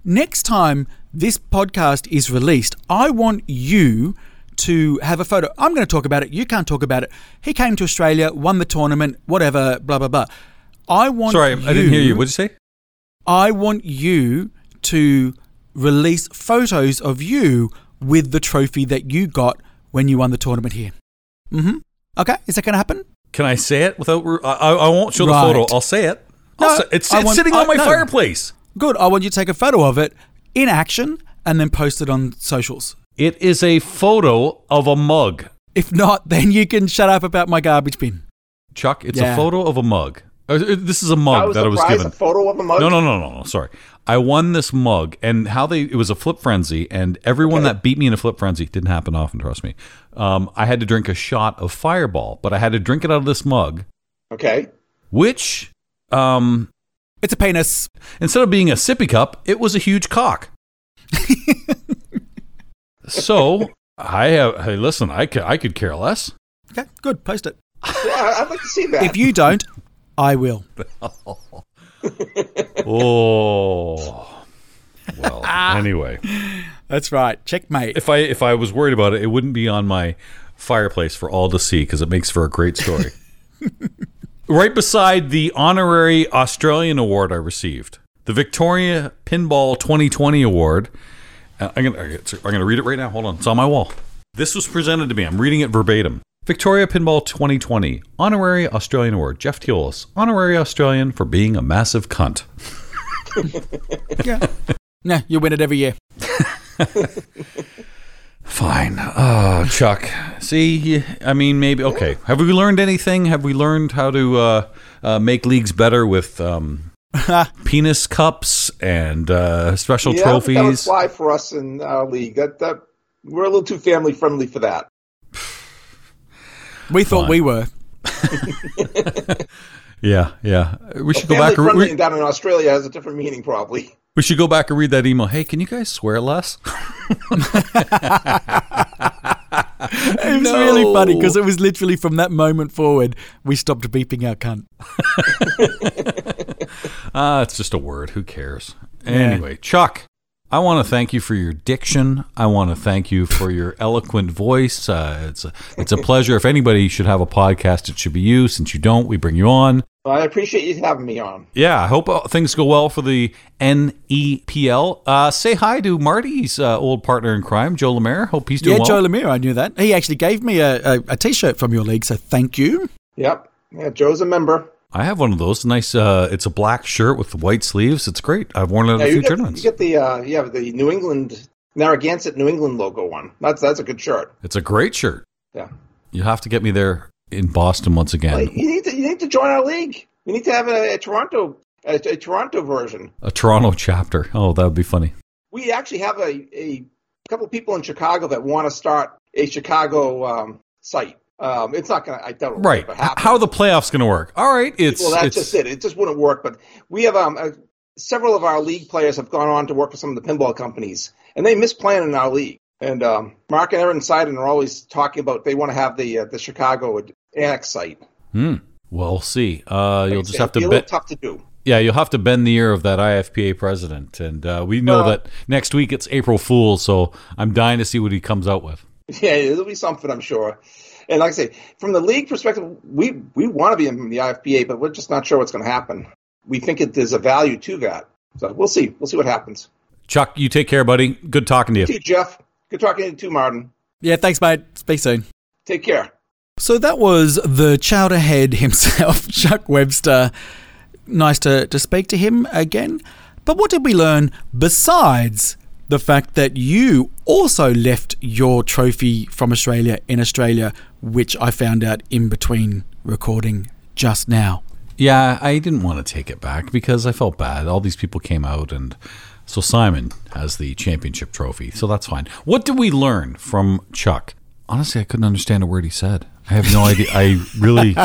next time this podcast is released, I want you to have a photo. I'm going to talk about it. You can't talk about it. He came to Australia, won the tournament, whatever, blah blah blah. I want. Sorry, I didn't hear you. What did you say? I want you to release photos of you with the trophy that you got when you won the tournament here. Mm-hmm. Okay, is that going to happen? Can I say it without? I, I I won't show the photo. I'll say it. I'll No, say- it's it's want- sitting I- on my no. fireplace. Good. I want you to take a photo of it in action and then post it on socials. It is a photo of a mug. If not, then you can shut up about my garbage bin. Chuck, it's Yeah. a photo of a mug. Uh, This is a That mug was that I was prize, given. a photo of a mug. No, no, no, no, no. Sorry. I won this mug, and how they it was a flip frenzy, and everyone Okay. that beat me in a flip frenzy didn't happen often. Trust me. Um, I had to drink a shot of Fireball, but I had to drink it out of this mug, Okay. which um, It's a penis. instead of being a sippy cup, it was a huge cock. <laughs> so I have. Hey, listen, I could, I could care less. Okay, good. Post it. Yeah, I'd like to see that. If you don't, I will. <laughs> Oh. Well, <laughs> anyway, That's right. Checkmate. if I if I was worried about it, it wouldn't be on my fireplace for all to see because it makes for a great story. <laughs> right beside the honorary Australian award I received, the Victoria Pinball 2020 award. Uh, I'm gonna I'm gonna read it right now. Hold on, it's on my wall. This was presented to me. I'm reading it verbatim. Victoria Pinball 2020 honorary Australian award. Jeff Teolis, honorary Australian for being a massive cunt. <laughs> yeah. <laughs> No, you win it every year. <laughs> Fine. Oh, Chuck. See, I mean, maybe. Okay. Have we learned anything? Have we learned how to uh, uh, make leagues better with um, penis cups and uh, special yeah, That would trophies? fly for us in our league. That, that we're a little too family friendly for that. We thought Fine. we were. <laughs> Yeah, yeah. We should go back. And friendly re- down in Australia has a different meaning, probably. we should go back and read that email. Hey, can you guys swear less? <laughs> It was really funny because it was literally from that moment forward we stopped beeping our cunt. <laughs> Ah, it's just a word. Who cares? Anyway, Chuck, I want to thank you for your diction. I want to thank you for your eloquent voice. Uh, it's a, it's a pleasure. If anybody should have a podcast, it should be you. Since you don't, we bring you on. I appreciate you having me on. Yeah, I hope uh, things go well for the NEPL. Uh, say hi to Marty's uh, old partner in crime, Joe Lemaire. Hope he's doing Yeah, well. Joe Lemire, I knew that. He actually gave me a, a, a t-shirt from your league, so thank you. Yep. Yeah, Joe's a member. I have one of those. Nice. Uh, it's a black shirt with white sleeves. It's great. I've worn it at Yeah, a few get, tournaments. you get the uh, yeah the New England Narragansett New England logo one. That's that's a good shirt. It's a great shirt. Yeah. You have to get me there in Boston once again. Well, you need to you need to join our league. You need to have a, a Toronto a, a Toronto version. A Toronto chapter. Oh, that would be funny. We actually have a, a couple people in Chicago that want to start a Chicago um, site. Um, it's not going to. I it'll Right. How are the playoffs going to work? All right. It's well, that's it's just it. It just wouldn't work. But we have um, uh, several of our league players have gone on to work for some of the pinball companies, and they miss playing in our league. And um, Mark and Aaron Seiden are always talking about they want to have the uh, the Chicago annex site. Hmm. We'll see. Uh, you'll just have be to a tough to do. Yeah, you'll have to bend the ear of that IFPA president, and uh, we know Well- that next week it's April Fool's, so I'm dying to see what he comes out with. <laughs> Yeah, it'll be something, I'm sure. And like I say, from the league perspective, we we want to be in the IFPA, but we're just not sure what's going to happen. We think it, there's a value to that, so we'll see. We'll see what happens. Chuck, you take care, buddy. Good talking to you. See you, Jeff. Good talking to you too, Martin. Yeah, thanks, mate. Speak soon. Take care. So that was the chowderhead <laughs> himself, Chuck Webster. Nice to, to speak to him again. But what did we learn besides the fact that you also left your trophy from Australia in Australia, which I found out in between recording just now? Yeah, I didn't want to take it back because I felt bad. All these people came out, and so Simon has the championship trophy, so that's fine. What did we learn from Chuck? Honestly, I couldn't understand a word he said. I have no <laughs> idea. I really.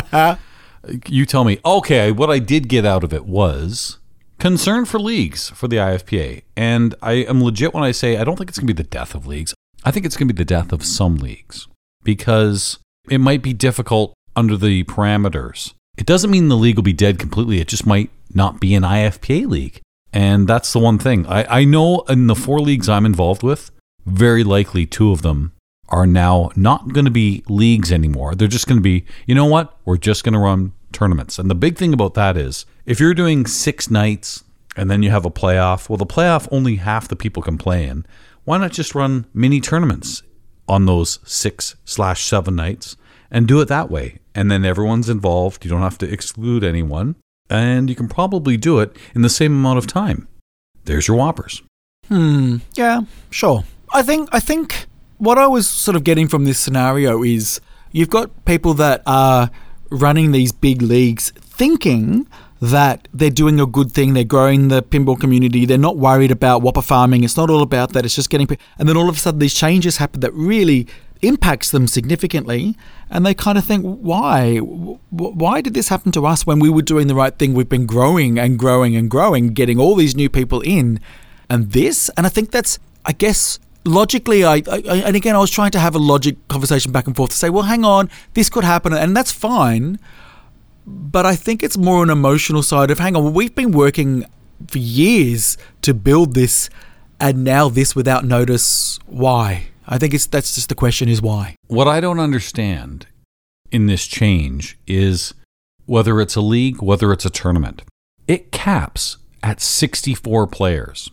You tell me. Okay, what I did get out of it was concern for leagues for the IFPA. And I am legit when I say I don't think it's going to be the death of leagues. I think it's going to be the death of some leagues because it might be difficult under the parameters. It doesn't mean the league will be dead completely. It just might not be an IFPA league. And that's the one thing. I, I know in the four leagues I'm involved with, very likely two of them are now not going to be leagues anymore. They're just going to be, you know what? We're just going to run tournaments. And the big thing about that is if you're doing six nights and then you have a playoff, well, the playoff only half the people can play in. Why not just run mini tournaments on those six slash seven nights and do it that way? And then everyone's involved. You don't have to exclude anyone. And you can probably do it in the same amount of time. There's your WPPRs. Hmm. Yeah. Sure. I think. I think what I was sort of getting from this scenario is you've got people that are running these big leagues thinking that they're doing a good thing, they're growing the pinball community, they're not worried about WPPR farming. It's not all about that. It's just getting, and then all of a sudden these changes happen that really impacts them significantly, and they kind of think, why, why did this happen to us when we were doing the right thing? We've been growing and growing and growing, getting all these new people in, and this, and I think that's, I guess. Logically, I, I and again, I was trying to have a logic conversation back and forth to say, well, hang on, this could happen, and that's fine but I think it's more an emotional side of hang on, we've been working for years to build this, and now this without notice. Why? I think it's that's just the question is why. What I don't understand in this change is whether it's a league, whether it's a tournament. It caps at 64 players.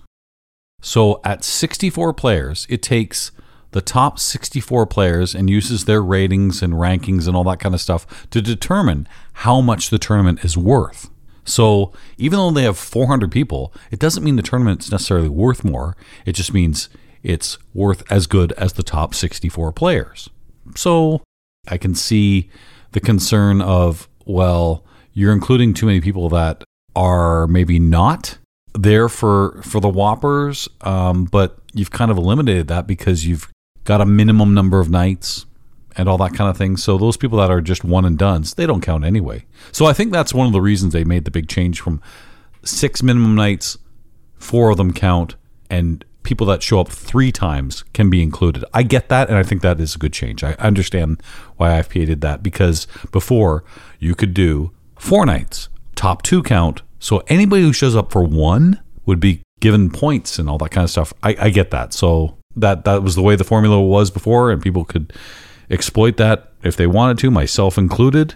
So at 64 players, it takes the top 64 players and uses their ratings and rankings and all that kind of stuff to determine how much the tournament is worth. So even though they have 400 people, it doesn't mean the tournament's necessarily worth more. It just means it's worth as good as the top 64 players. So I can see the concern of, well, you're including too many people that are maybe not there for for the WPPRs, um, but you've kind of eliminated that because you've got a minimum number of nights and all that kind of thing. So those people that are just one and done's, they don't count anyway. So I think that's one of the reasons they made the big change from six minimum nights, four of them count, and people that show up three times can be included. I get that, and I think that is a good change. I understand why IFPA did that because before you could do four nights, top two count. So anybody who shows up for one would be given points and all that kind of stuff. I, I get that. So that that was the way the formula was before, and people could exploit that if they wanted to, myself included.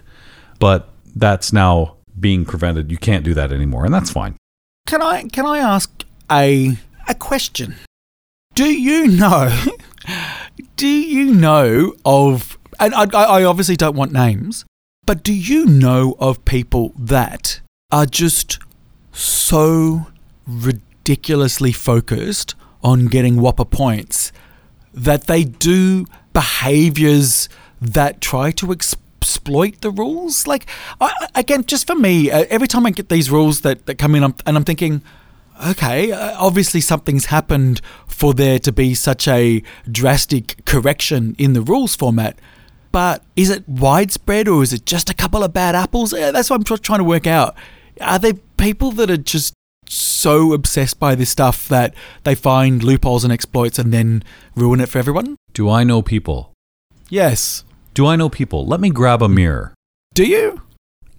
But that's now being prevented. You can't do that anymore, and that's fine. Can I can I ask a a question? Do you know? <laughs> do you know of? And I, I obviously don't want names, but do you know of people that are just so ridiculously focused on getting WPPR points that they do behaviors that try to exploit the rules. Like, I, again, just for me, uh, every time I get these rules that, that come in, I'm, and I'm thinking, okay, uh, obviously something's happened for there to be such a drastic correction in the rules format. But is it widespread or is it just a couple of bad apples? Uh, that's what I'm trying to work out. Are there people that are just so obsessed by this stuff that they find loopholes and exploits and then ruin it for everyone? Do I know people? Yes. Do I know people? Let me grab a mirror. Do you?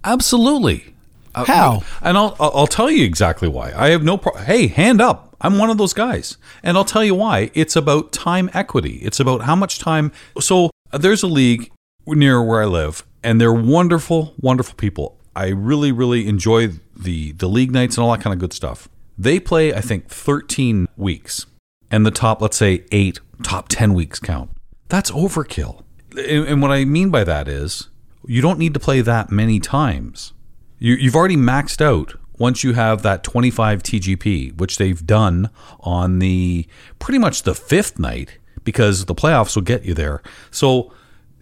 Absolutely. Uh, How? and I'll I'll tell you exactly why. I have no pro- Hey, hand up. I'm one of those guys. And I'll tell you why. It's about time equity. It's about how much time. So uh, there's a league near where I live, and they're wonderful, wonderful people. I really, really enjoy the the league nights and all that kind of good stuff. They play, I think, 13 weeks, and the top, let's say, eight, top 10 weeks count. That's overkill. And, and what I mean by that is, you don't need to play that many times. You, you've already maxed out once you have that 25 TGP, which they've done on the pretty much the fifth night because the playoffs will get you there. So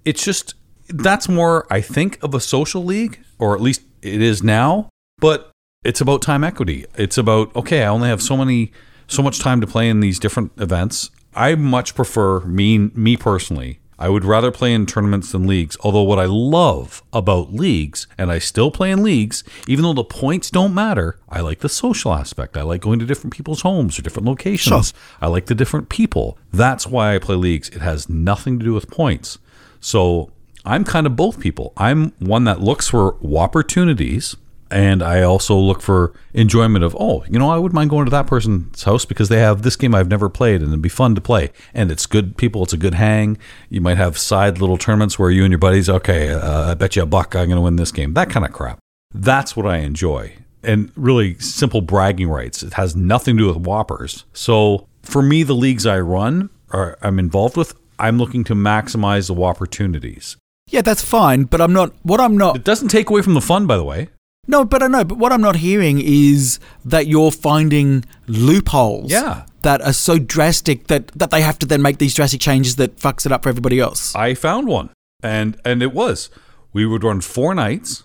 it's just that's more, I think, of a social league, or at least it is now. But it's about time equity. It's about okay, I only have so many, so much time to play in these different events. I much prefer me, me personally. I would rather play in tournaments than leagues. Although what I love about leagues, and I still play in leagues, even though the points don't matter, I like the social aspect. I like going to different people's homes or different locations. Sure. I like the different people. That's why I play leagues. It has nothing to do with points. So I'm kind of both people. I'm one that looks for opportunities and I also look for enjoyment of, oh, you know, I wouldn't mind going to that person's house because they have this game I've never played and it'd be fun to play. And it's good people, it's a good hang. You might have side little tournaments where you and your buddies, okay, uh, I bet you a buck I'm going to win this game. That kind of crap. That's what I enjoy. And really simple bragging rights. It has nothing to do with WPPRs. So for me, the leagues I run or I'm involved with, I'm looking to maximize the opportunities. Yeah, that's fine, but I'm not. What I'm not. It doesn't take away from the fun, by the way. No, but I know. But what I'm not hearing is that you're finding loopholes. Yeah. that are so drastic that, that they have to then make these drastic changes that fucks it up for everybody else? I found one, and and it was we would run four nights,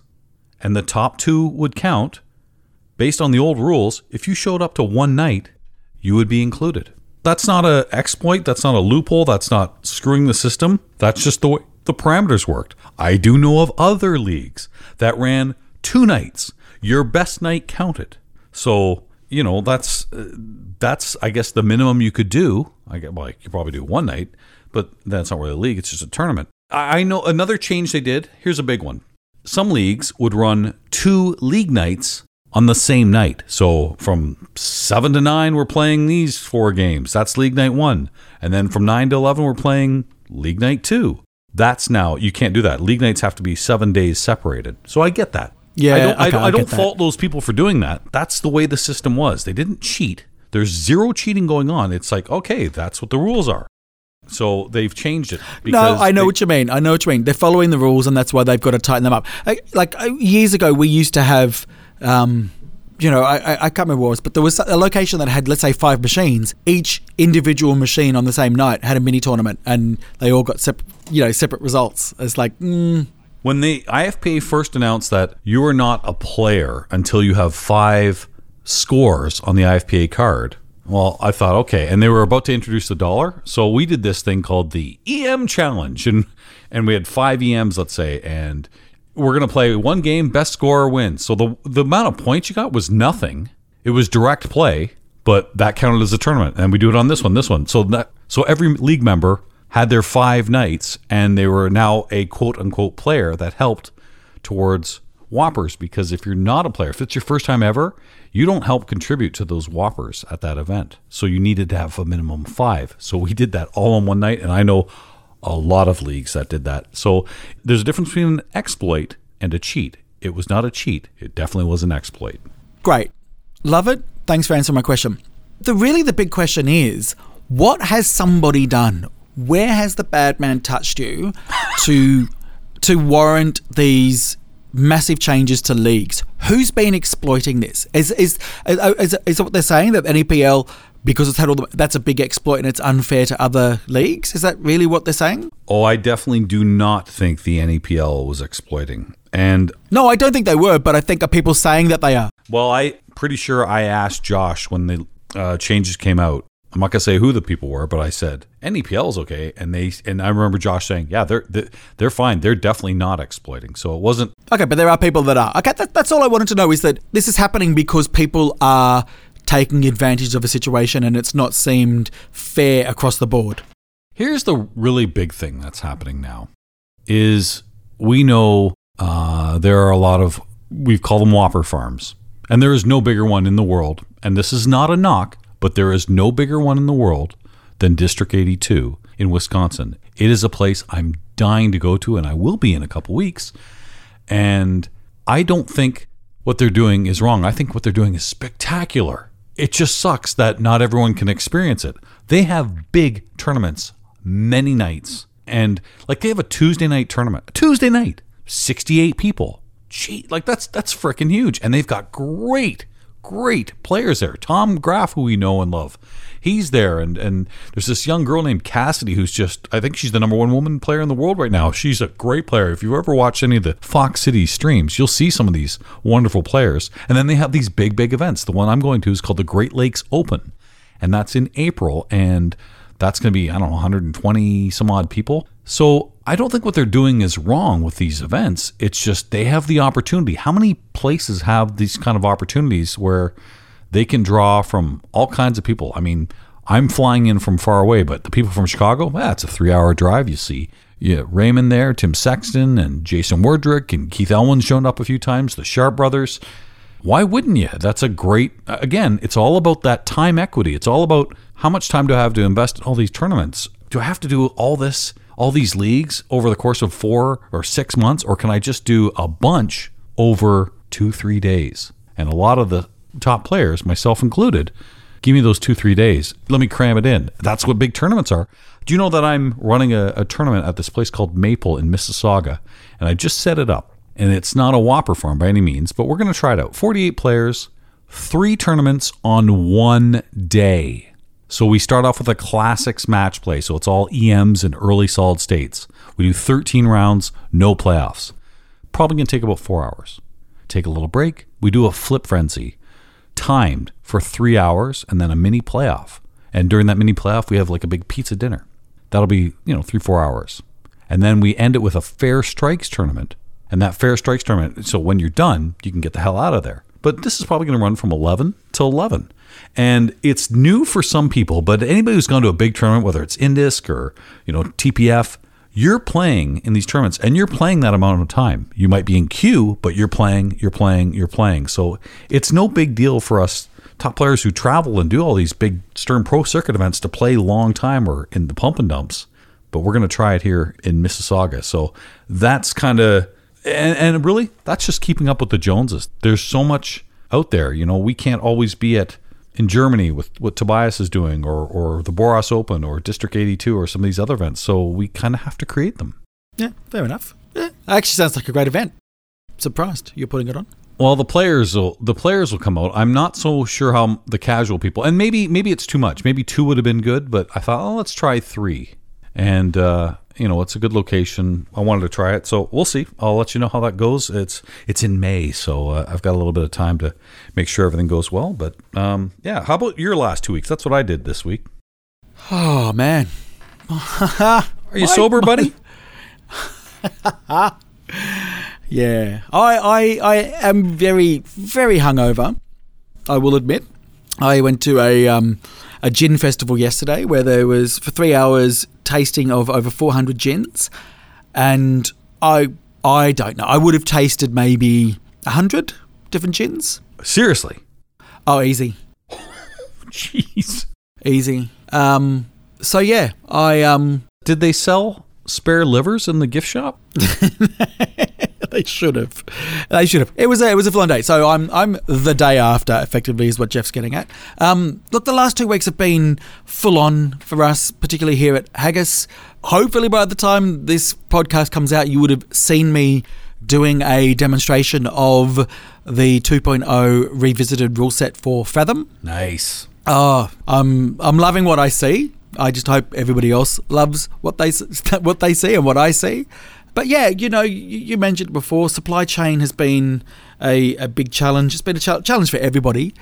and the top two would count based on the old rules. If you showed up to one night, you would be included. That's not a exploit. That's not a loophole. That's not screwing the system. That's just the way the parameters worked. I do know of other leagues that ran two nights. Your best night counted. So you know that's uh, that's I guess the minimum you could do. I get well, you could probably do one night, but that's not really a league. It's just a tournament. I I know another change they did. Here's a big one. Some leagues would run two league nights on the same night. So from seven to nine, we're playing these four games. That's league night one, and then from nine to eleven, we're playing league night two. That's now you can't do that. League nights have to be seven days separated. So I get that. Yeah, I don't, I okay, don't, I I don't get that. fault those people for doing that. That's the way the system was. They didn't cheat. There's zero cheating going on. It's like, okay, that's what the rules are. So they've changed it. No, I know they- what you mean. I know what you mean. They're following the rules, and that's why they've got to tighten them up. Like, like uh, years ago, we used to have, um, you know, I, I, can't remember what it was, but there was a location that had, let's say, five machines. Each individual machine on the same night had a mini tournament, and they all got separate, you know, separate results. It's like, mm, When the IFPA first announced that you are not a player until you have five scores on the IFPA card, well, I thought, okay. And they were about to introduce the dollar. So we did this thing called the EM Challenge. And, and we had five EMs, let's say. And we're going to play one game, best scorer wins. So the, the amount of points you got was nothing. It was direct play, but that counted as a tournament. And we do it on this one, this one. So that so every league member had their five nights, and they were now a quote unquote player that helped towards WPPRs. Because if you're not a player, if it's your first time ever, you don't help contribute to those WPPRs at that event. So you needed to have a minimum five. So we did that all on one night, and I know a lot of leagues that did that. So there's a difference between an exploit and a cheat. It was not a cheat. It definitely was an exploit. great, love it. Thanks for answering my question. The really the big question is, what has somebody done? Where has the bad man touched you to to warrant these massive changes to leagues? Who's been exploiting this? Is is is, is, is what they're saying that NEPL because it's had all the that's a big exploit and it's unfair to other leagues? Is that really what they're saying? Oh, I definitely do not think the NEPL was exploiting. And No, I don't think they were, but I think are people saying that they are. well, I pretty sure I asked Josh when the uh, changes came out. I'm not gonna say who the people were, but I said NEPL is okay, and they and I remember Josh saying, "Yeah, they're they're, they're fine. They're definitely not exploiting." So it wasn't Okay, but there are people that are. Okay, that, that's all I wanted to know is that this is happening because people are taking advantage of a situation and it's not seemed fair across the board. Here's the really big thing that's happening now is we know uh, there are a lot of we call them WPPR farms and there is no bigger one in the world and this is not a knock but there is no bigger one in the world than district 82 in wisconsin it is a place i'm dying to go to and i will be in a couple weeks and I don't think what they're doing is wrong. I think what they're doing is spectacular. It just sucks that not everyone can experience it. They have big tournaments, many nights. And like they have a Tuesday night tournament. Tuesday night, 68 people. Gee, like that's that's freaking huge. And they've got great, great players there. Tom Graff, who we know and love. He's there and and there's this young girl named Cassidy who's just I think she's the number one woman player in the world right now. She's a great player. If you've ever watch any of the Fox City streams, you'll see some of these wonderful players. And then they have these big, big events. The one I'm going to is called the Great Lakes Open. And that's in April and that's going to be I don't know 120 some odd people. So I don't think what they're doing is wrong with these events. It's just they have the opportunity. How many places have these kind of opportunities where they can draw from all kinds of people? I mean, I'm flying in from far away, but the people from Chicago, well, it's a three-hour drive. You see, yeah, Raymond there, Tim Sexton, and Jason Werdrick, and Keith Elwin's shown up a few times. The Sharpe brothers. Why wouldn't you? That's a great. Again, it's all about that time equity. It's all about how much time do I have to invest in all these tournaments? Do I have to do all this, all these leagues over the course of four or six months, or can I just do a bunch over two, three days? And a lot of the top players, myself included, give me those two, three days. Let me cram it in. That's what big tournaments are. Do you know that I'm running a, a tournament at this place called Maple in Mississauga? And I just set it up. And it's not a WPPR farm by any means, but we're going to try it out. 48 players, three tournaments on one day. So we start off with a classics match play. So it's all EMs and early solid states. We do 13 rounds, no playoffs. Probably going to take about four hours. Take a little break. We do a flip frenzy, timed for three hours, and then a mini playoff. And during that mini playoff, we have like a big pizza dinner. That'll be, you know, three, four hours. And then we end it with a fair strikes tournament. And that fair strikes tournament, so when you're done, you can get the hell out of there. But this is probably going to run from 11 till 11. And it's new for some people, but anybody who's gone to a big tournament, whether it's INDISC or, you know, TPF, you're playing in these tournaments and you're playing that amount of time. You might be in queue, but you're playing, you're playing, you're playing. So it's no big deal for us top players who travel and do all these big Stern Pro Circuit events to play long time or in the pump and dumps. But we're going to try it here in Mississauga. So that's kind of, and, and really, that's just keeping up with the Joneses. There's so much out there. You know, we can't always be at in Germany with what Tobias is doing, or or the Boros Open, or District 82, or some of these other events. So we kind of have to create them. Yeah, fair enough. Yeah, actually sounds like a great event. Surprised you're putting it on. Well, the players will the players will come out. I'm not so sure how the casual people, and maybe maybe it's too much. Maybe two would have been good, but I thought, oh, let's try three. And uh, you know, it's a good location. I wanted to try it, so we'll see. I'll let you know how that goes. It's it's in May, so uh, I've got a little bit of time to make sure everything goes well. But um, yeah, how about your last two weeks? That's what I did this week. Oh man, <laughs> are you sober, buddy? <laughs> yeah, I, I I am very very hungover. I will admit. I went to a um, a gin festival yesterday where there was for three hours tasting of over 400 gins, and I I don't know. I would have tasted maybe hundred different gins. Seriously? Oh, easy. <laughs> Jeez. Easy. Um. So yeah, I um. Did they sell spare livers in the gift shop? <laughs> <laughs> they should have. They should have. It was a, it was a fun day. So I'm I'm the day after. Effectively, is what Jeff's getting at. Um, look, the last two weeks have been full on for us, particularly here at Haggis. Hopefully, by the time this podcast comes out, you would have seen me doing a demonstration of the 2.0 revisited rule set for Fathom. Nice. Oh, I'm I'm loving what I see. I just hope everybody else loves what they <laughs> what they see and what I see. But yeah, you know, you, mentioned before, supply chain has been a, a big challenge. It's been a challenge for everybody.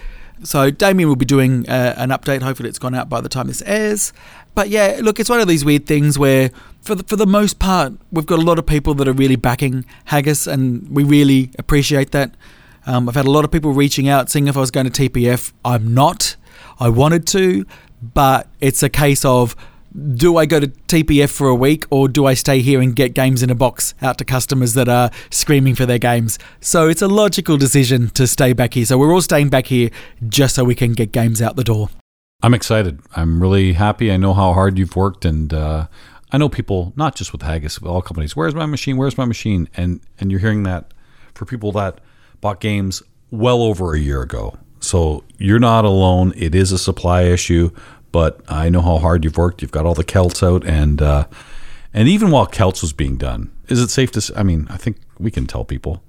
So Damien will be doing uh, an update. Hopefully, it's gone out by the time this airs. But yeah, look, it's one of these weird things where, for the, for the most part, we've got a lot of people that are really backing Haggis, and we really appreciate that. Um, I've had a lot of people reaching out, seeing if I was going to TPF. I'm not. I wanted to, but it's a case of do I go to TPF for a week or do I stay here and get games in a box out to customers that are screaming for their games? So it's a logical decision to stay back here. So we're all staying back here just so we can get games out the door. I'm excited. I'm really happy. I know how hard you've worked, and uh, I know people, not just with Haggis, with all companies. Where's my machine? Where's my machine? And and you're hearing that for people that bought games well over a year ago. So you're not alone. It is a supply issue, but I know how hard you've worked. You've got all the Celts out, and uh, and even while Celts was being done, is it safe to? Say, I mean, I think we can tell people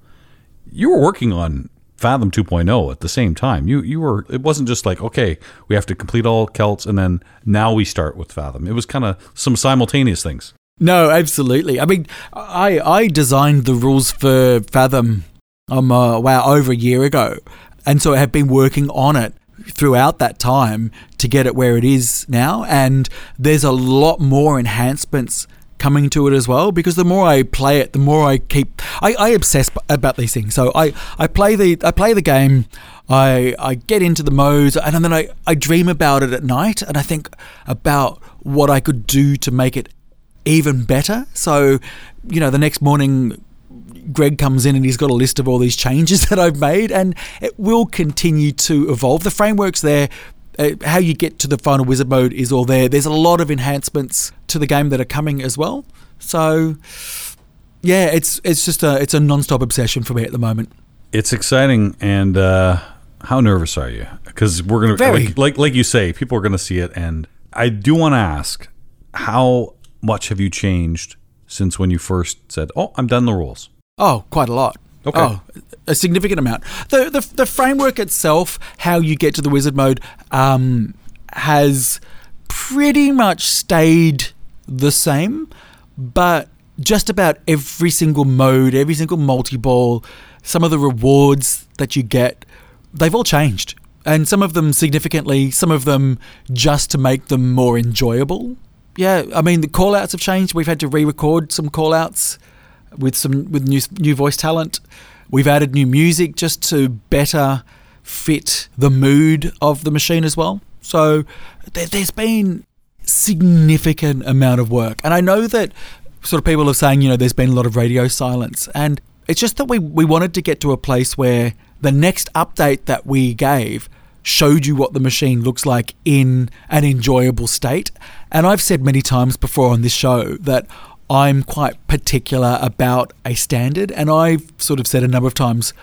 you were working on Fathom 2.0 at the same time. You you were. It wasn't just like okay, we have to complete all Celts, and then now we start with Fathom. It was kind of some simultaneous things. No, absolutely. I mean, I I designed the rules for Fathom um uh, wow over a year ago, and so I have been working on it throughout that time to get it where it is now. And there's a lot more enhancements coming to it as well because the more I play it, the more I keep I, I obsess about these things. So I, I play the I play the game, I I get into the modes and then I, I dream about it at night and I think about what I could do to make it even better. So, you know, the next morning Greg comes in and he's got a list of all these changes <laughs> that I've made, and it will continue to evolve. The framework's there. Uh, how you get to the final wizard mode is all there. There's a lot of enhancements to the game that are coming as well. So, yeah, it's it's just a it's a non-stop obsession for me at the moment. It's exciting, and uh, how nervous are you? Because we're gonna Very. Like, like like you say, people are gonna see it, and I do want to ask, how much have you changed since when you first said, "Oh, I'm done the rules"? Oh, quite a lot. Okay. Oh, a significant amount. The, the the framework itself, how you get to the wizard mode, um, has pretty much stayed the same, but just about every single mode, every single multi ball, some of the rewards that you get, they've all changed. And some of them significantly, some of them just to make them more enjoyable. Yeah, I mean the call outs have changed. We've had to re-record some call outs with some with new new voice talent. We've added new music just to better fit the mood of the machine as well. So there, there's been significant amount of work, and I know that sort of people are saying you know there's been a lot of radio silence, and it's just that we we wanted to get to a place where the next update that we gave showed you what the machine looks like in an enjoyable state. And I've said many times before on this show that I'm quite particular about a standard, and I've sort of said a number of times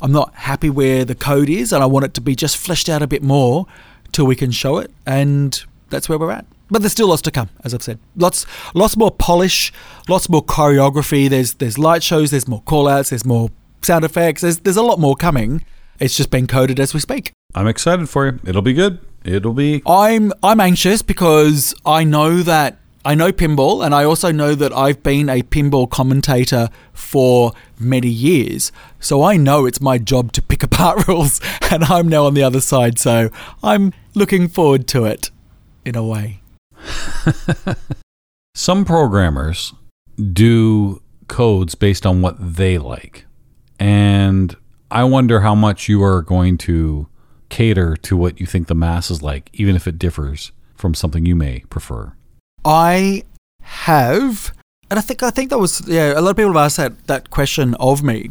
I'm not happy where the code is, and I want it to be just fleshed out a bit more till we can show it, and that's where we're at. But there's still lots to come, as I've said. Lots, lots more polish, lots more choreography. There's there's light shows, there's more callouts, there's more sound effects. There's there's a lot more coming. It's just being coded as we speak. I'm excited for you. It'll be good. It'll be. I'm I'm anxious because I know that I know pinball and I also know that I've been a pinball commentator for many years. So I know it's my job to pick <laughs> apart rules and I'm now on the other side so I'm looking forward to it in a way. <laughs> Some programmers do codes based on what they like. And I wonder how much you are going to cater to what you think the mass is like, even if it differs from something you may prefer. I have, and I think I think that was yeah. A lot of people have asked that that question of me.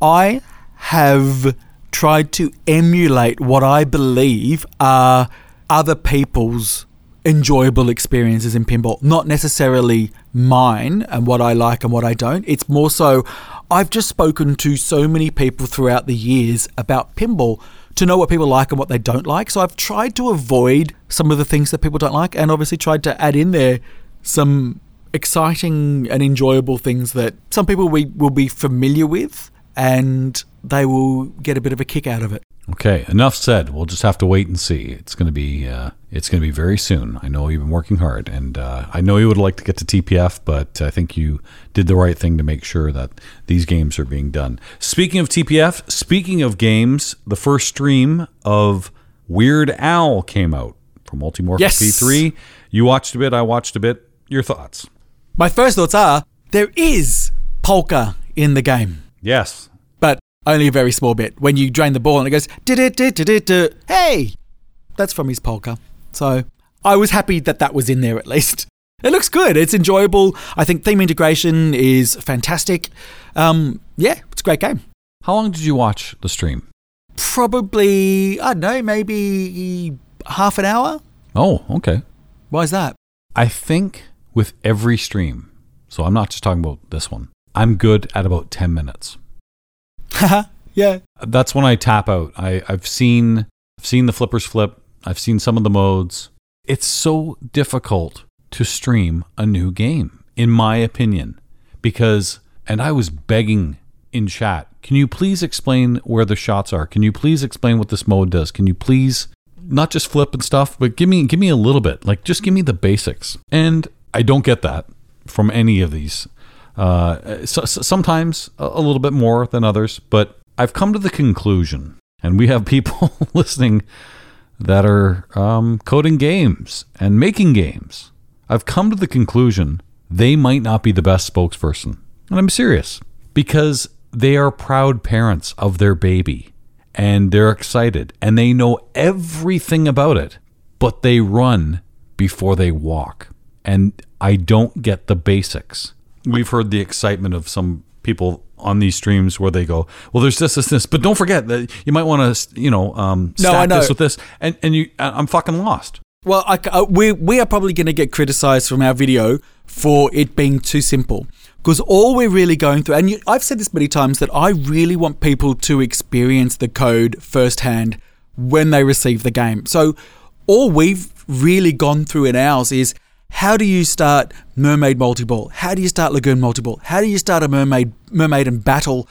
I have tried to emulate what I believe are other people's enjoyable experiences in pinball, not necessarily mine and what I like and what I don't. It's more so I've just spoken to so many people throughout the years about pinball to know what people like and what they don't like. So I've tried to avoid some of the things that people don't like and obviously tried to add in there some exciting and enjoyable things that some people we will be familiar with and they will get a bit of a kick out of it. Okay, enough said. We'll just have to wait and see. It's going to be uh, it's going to be very soon. I know you've been working hard, and uh, I know you would like to get to TPF, but I think you did the right thing to make sure that these games are being done. Speaking of TPF, speaking of games, the first stream of Weird Al came out from Multimorphic Yes. P3. You watched a bit. I watched a bit. Your thoughts? My first thoughts are there is polka in the game. Yes. Only a very small bit. When you drain the ball and it goes, hey, that's from his polka. So I was happy that that was in there at least. <laughs> It looks good. It's enjoyable. I think theme integration is fantastic. Um, yeah, it's a great game. How long did you watch the stream? Probably, I don't know, maybe half an hour. Oh, okay. Why is that? I think with every stream, so I'm not just talking about this one, I'm good at about 10 minutes. <laughs> yeah. That's when I tap out. I, I've seen I've seen the flippers flip. I've seen some of the modes. It's so difficult to stream a new game, in my opinion, because and I was begging in chat, can you please explain where the shots are? Can you please explain what this mode does? Can you please not just flip and stuff, but give me give me a little bit. Like just give me the basics. And I don't get that from any of these. Uh, so, so- sometimes a, a little bit more than others, but I've come to the conclusion, and we have people <laughs> listening that are um, coding games and making games. I've come to the conclusion they might not be the best spokesperson. And I'm serious because they are proud parents of their baby and they're excited and they know everything about it, but they run before they walk. And I don't get the basics. We've heard the excitement of some people on these streams where they go, "Well, there's this, this, this," but don't forget that you might want to, you know, um, No, stack I know. this with this, and and you, I- I'm fucking lost. Well, I, uh, we we are probably going to get criticised from our video for it being too simple because all we're really going through, and you, I've said this many times that I really want people to experience the code firsthand when they receive the game. So all we've really gone through in ours is how do you start Mermaid Multiball? How do you start Lagoon Multiball? How do you start a Mermaid Mermaid and Battle?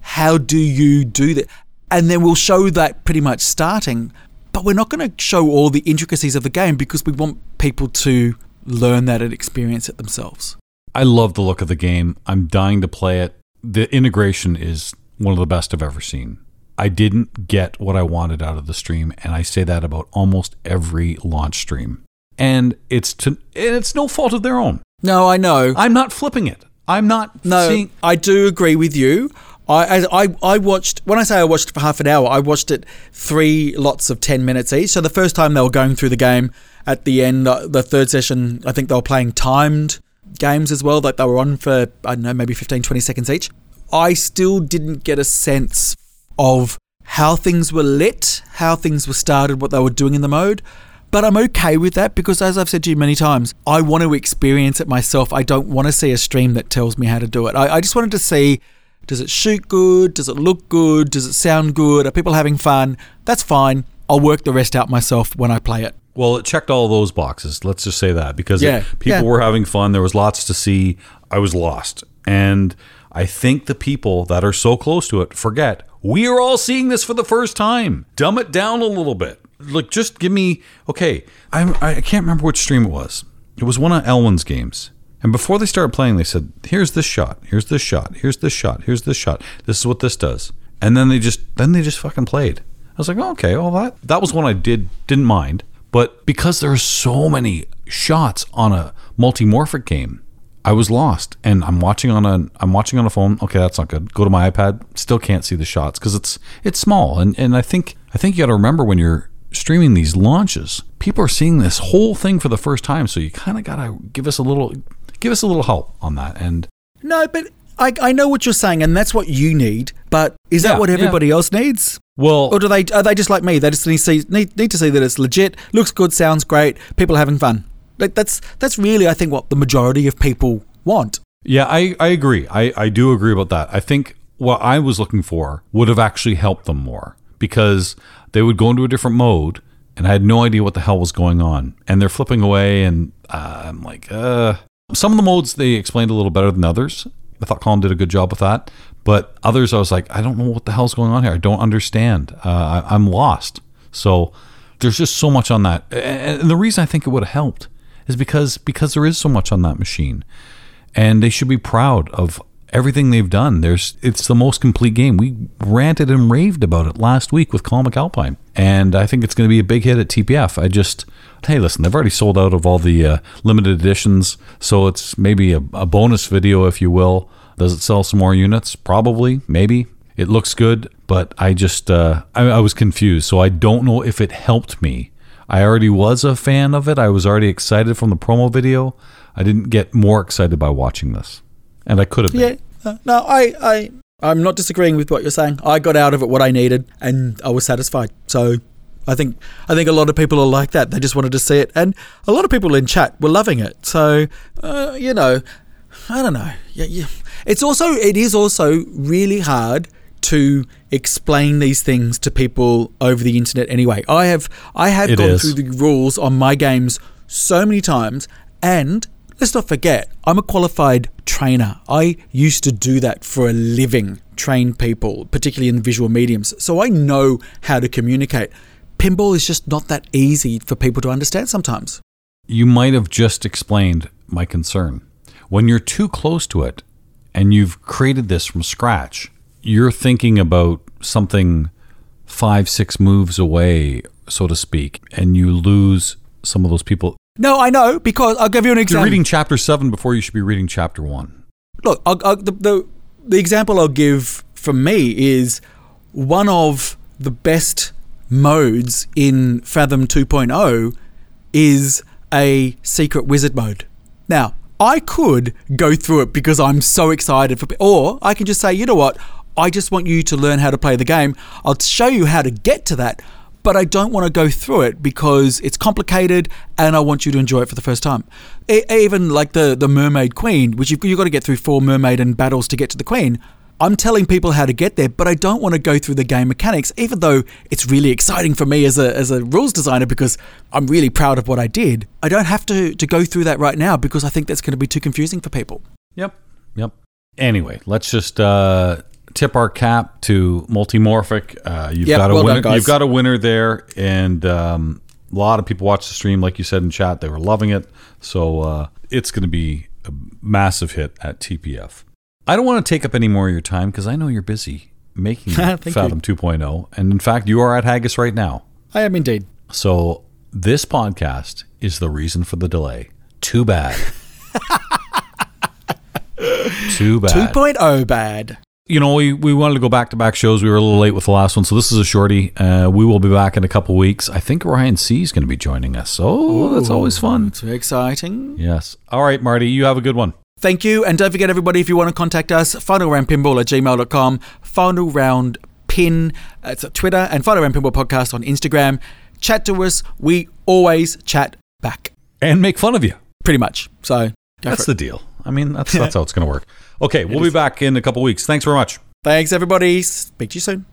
How do you do that? And then we'll show that pretty much starting. but we're not going to show all the intricacies of the game because we want people to learn that and experience it themselves. I love the look of the game. I'm dying to play it. The integration is one of the best I've ever seen. I didn't get what I wanted out of the stream, and I say that about almost every launch stream. And it's to and it's no fault of their own. No, I know. I'm not flipping it. I'm not No, seeing I do agree with you. I, as I I watched when I say I watched for half an hour, I watched it three lots of ten minutes each. So the first time they were going through the game, at the end, uh, the third session, I think they were playing timed games as well. That they were on for I don't know, maybe 15, 20 seconds each. I still didn't get a sense of how things were lit, how things were started, what they were doing in the mode. But I'm okay with that because, as I've said to you many times, I want to experience it myself. I don't want to see a stream that tells me how to do it. I, I just wanted to see does it shoot good? Does it look good? Does it sound good? Are people having fun? That's fine. I'll work the rest out myself when I play it. Well, it checked all those boxes. Let's just say that because Yeah, people yeah. were having fun. There was lots to see. I was lost, and I think the people that are so close to it forget we are all seeing this for the first time. Dumb it down a little bit. Like, just give me okay. I I can't remember which stream it was. It was one of Elwyn's games. And before they started playing, they said, "Here's this shot. Here's this shot. Here's this shot. Here's this shot. This is what this does." And then they just then they just fucking played. I was like, oh, "Okay, well that that was one I did didn't mind." But because there are so many shots on a multimorphic game, I was lost. And I'm watching on a I'm watching on a phone. Okay, that's not good. Go to my iPad. Still can't see the shots because it's it's small. And and I think I think you got to remember when you're streaming these launches, people are seeing this whole thing for the first time. So you kind of got to give us a little give us a little help on that. And No, but I, I know what you're saying, and that's what you need. But is Yeah, that what yeah. everybody else needs? well, Or do they are they just like me? They just need to see need, need to see that it's legit, looks good, sounds great, people are having fun. Like that's that's really I think what the majority of people want. Yeah, I, I agree. I, I do agree about that. I think what I was looking for would have actually helped them more because they would go into a different mode and I had no idea what the hell was going on. And they're flipping away, and uh, I'm like, uh. Some of the modes they explained a little better than others. I thought Colin did a good job with that. But others, I was like, I don't know what the hell's going on here. I don't understand. Uh, I, I'm lost. So there's just so much on that. And the reason I think it would have helped is because because there is so much on that machine and they should be proud of everything they've done. There's it's the most complete game. We ranted and raved about it last week with Colin McAlpine, and I think it's going to be a big hit at TPF. I just hey, listen, they've already sold out of all the uh, limited editions, so it's maybe a, a bonus video, if you will. Does it sell some more units? Probably, maybe. It looks good, but I just uh, I, I was confused, so I don't know if it helped me. I already was a fan of it. I was already excited from the promo video. I didn't get more excited by watching this, and I could have been. Yeah. Uh, No, I, I I'm not disagreeing with what you're saying. I got out of it what I needed and I was satisfied. So I think I think a lot of people are like that. They just wanted to see it, and a lot of people in chat were loving it. So uh, you know, I don't know. Yeah, yeah. It's also it is also really hard to explain these things to people over the internet. Anyway, I have I have It gone is. through the rules on my games so many times, and let's not forget, I'm a qualified trainer. I used to do that for a living, train people, particularly in visual mediums. So I know how to communicate. Pinball is just not that easy for people to understand sometimes. You might have just explained my concern. When you're too close to it, and you've created this from scratch, you're thinking about something five, six moves away, so to speak, and you lose some of those people. No, I know because I'll give you an example. You're reading chapter seven before you should be reading chapter one. look, I'll, I'll, the, the the example I'll give from me is one of the best modes in Fathom 2.0 is a secret wizard mode. Now, I could go through it because I'm so excited for, or I can just say, you know what, I just want you to learn how to play the game. I'll show you how to get to that, but I don't want to go through it because it's complicated and I want you to enjoy it for the first time. E- even like the the Mermaid Queen, which you've, you've got to get through four mermaid and battles to get to the Queen. I'm telling people how to get there, but I don't want to go through the game mechanics, even though it's really exciting for me as a, as a rules designer because I'm really proud of what I did. I don't have to, to go through that right now because I think that's going to be too confusing for people. Yep. Yep. Anyway, let's just uh, tip our cap to Multimorphic. Uh, you've Yep, got a well winner. guys. you've got a winner there, and um, a lot of people watched the stream, like you said in chat. They were loving it. So uh, it's going to be a massive hit at TPF. I don't want to take up any more of your time because I know you're busy making <laughs> Thank you. Fathom 2.0, and in fact, you are at Haggis right now. I am indeed. So this podcast is the reason for the delay. Too bad. <laughs> Too bad. 2.0 oh bad. You know, we, we wanted to go back to back shows. We were a little late with the last one, so this is a shorty. Uh, we will be back in a couple weeks. I think Ryan C is going to be joining us. So that's always fun. It's very exciting. Yes. All right, Marty, you have a good one. Thank you. And don't forget, everybody, if you want to contact us, finalroundpinball at gmail.com, final round pin, it's at Twitter, and final round pinball podcast on Instagram. Chat to us. We always chat back, And make fun of you. pretty much. So That's the deal. I mean, that's <laughs> that's how it's going to work. Okay, we'll be back in a couple weeks. Thanks very much. Thanks, everybody. Speak to you soon.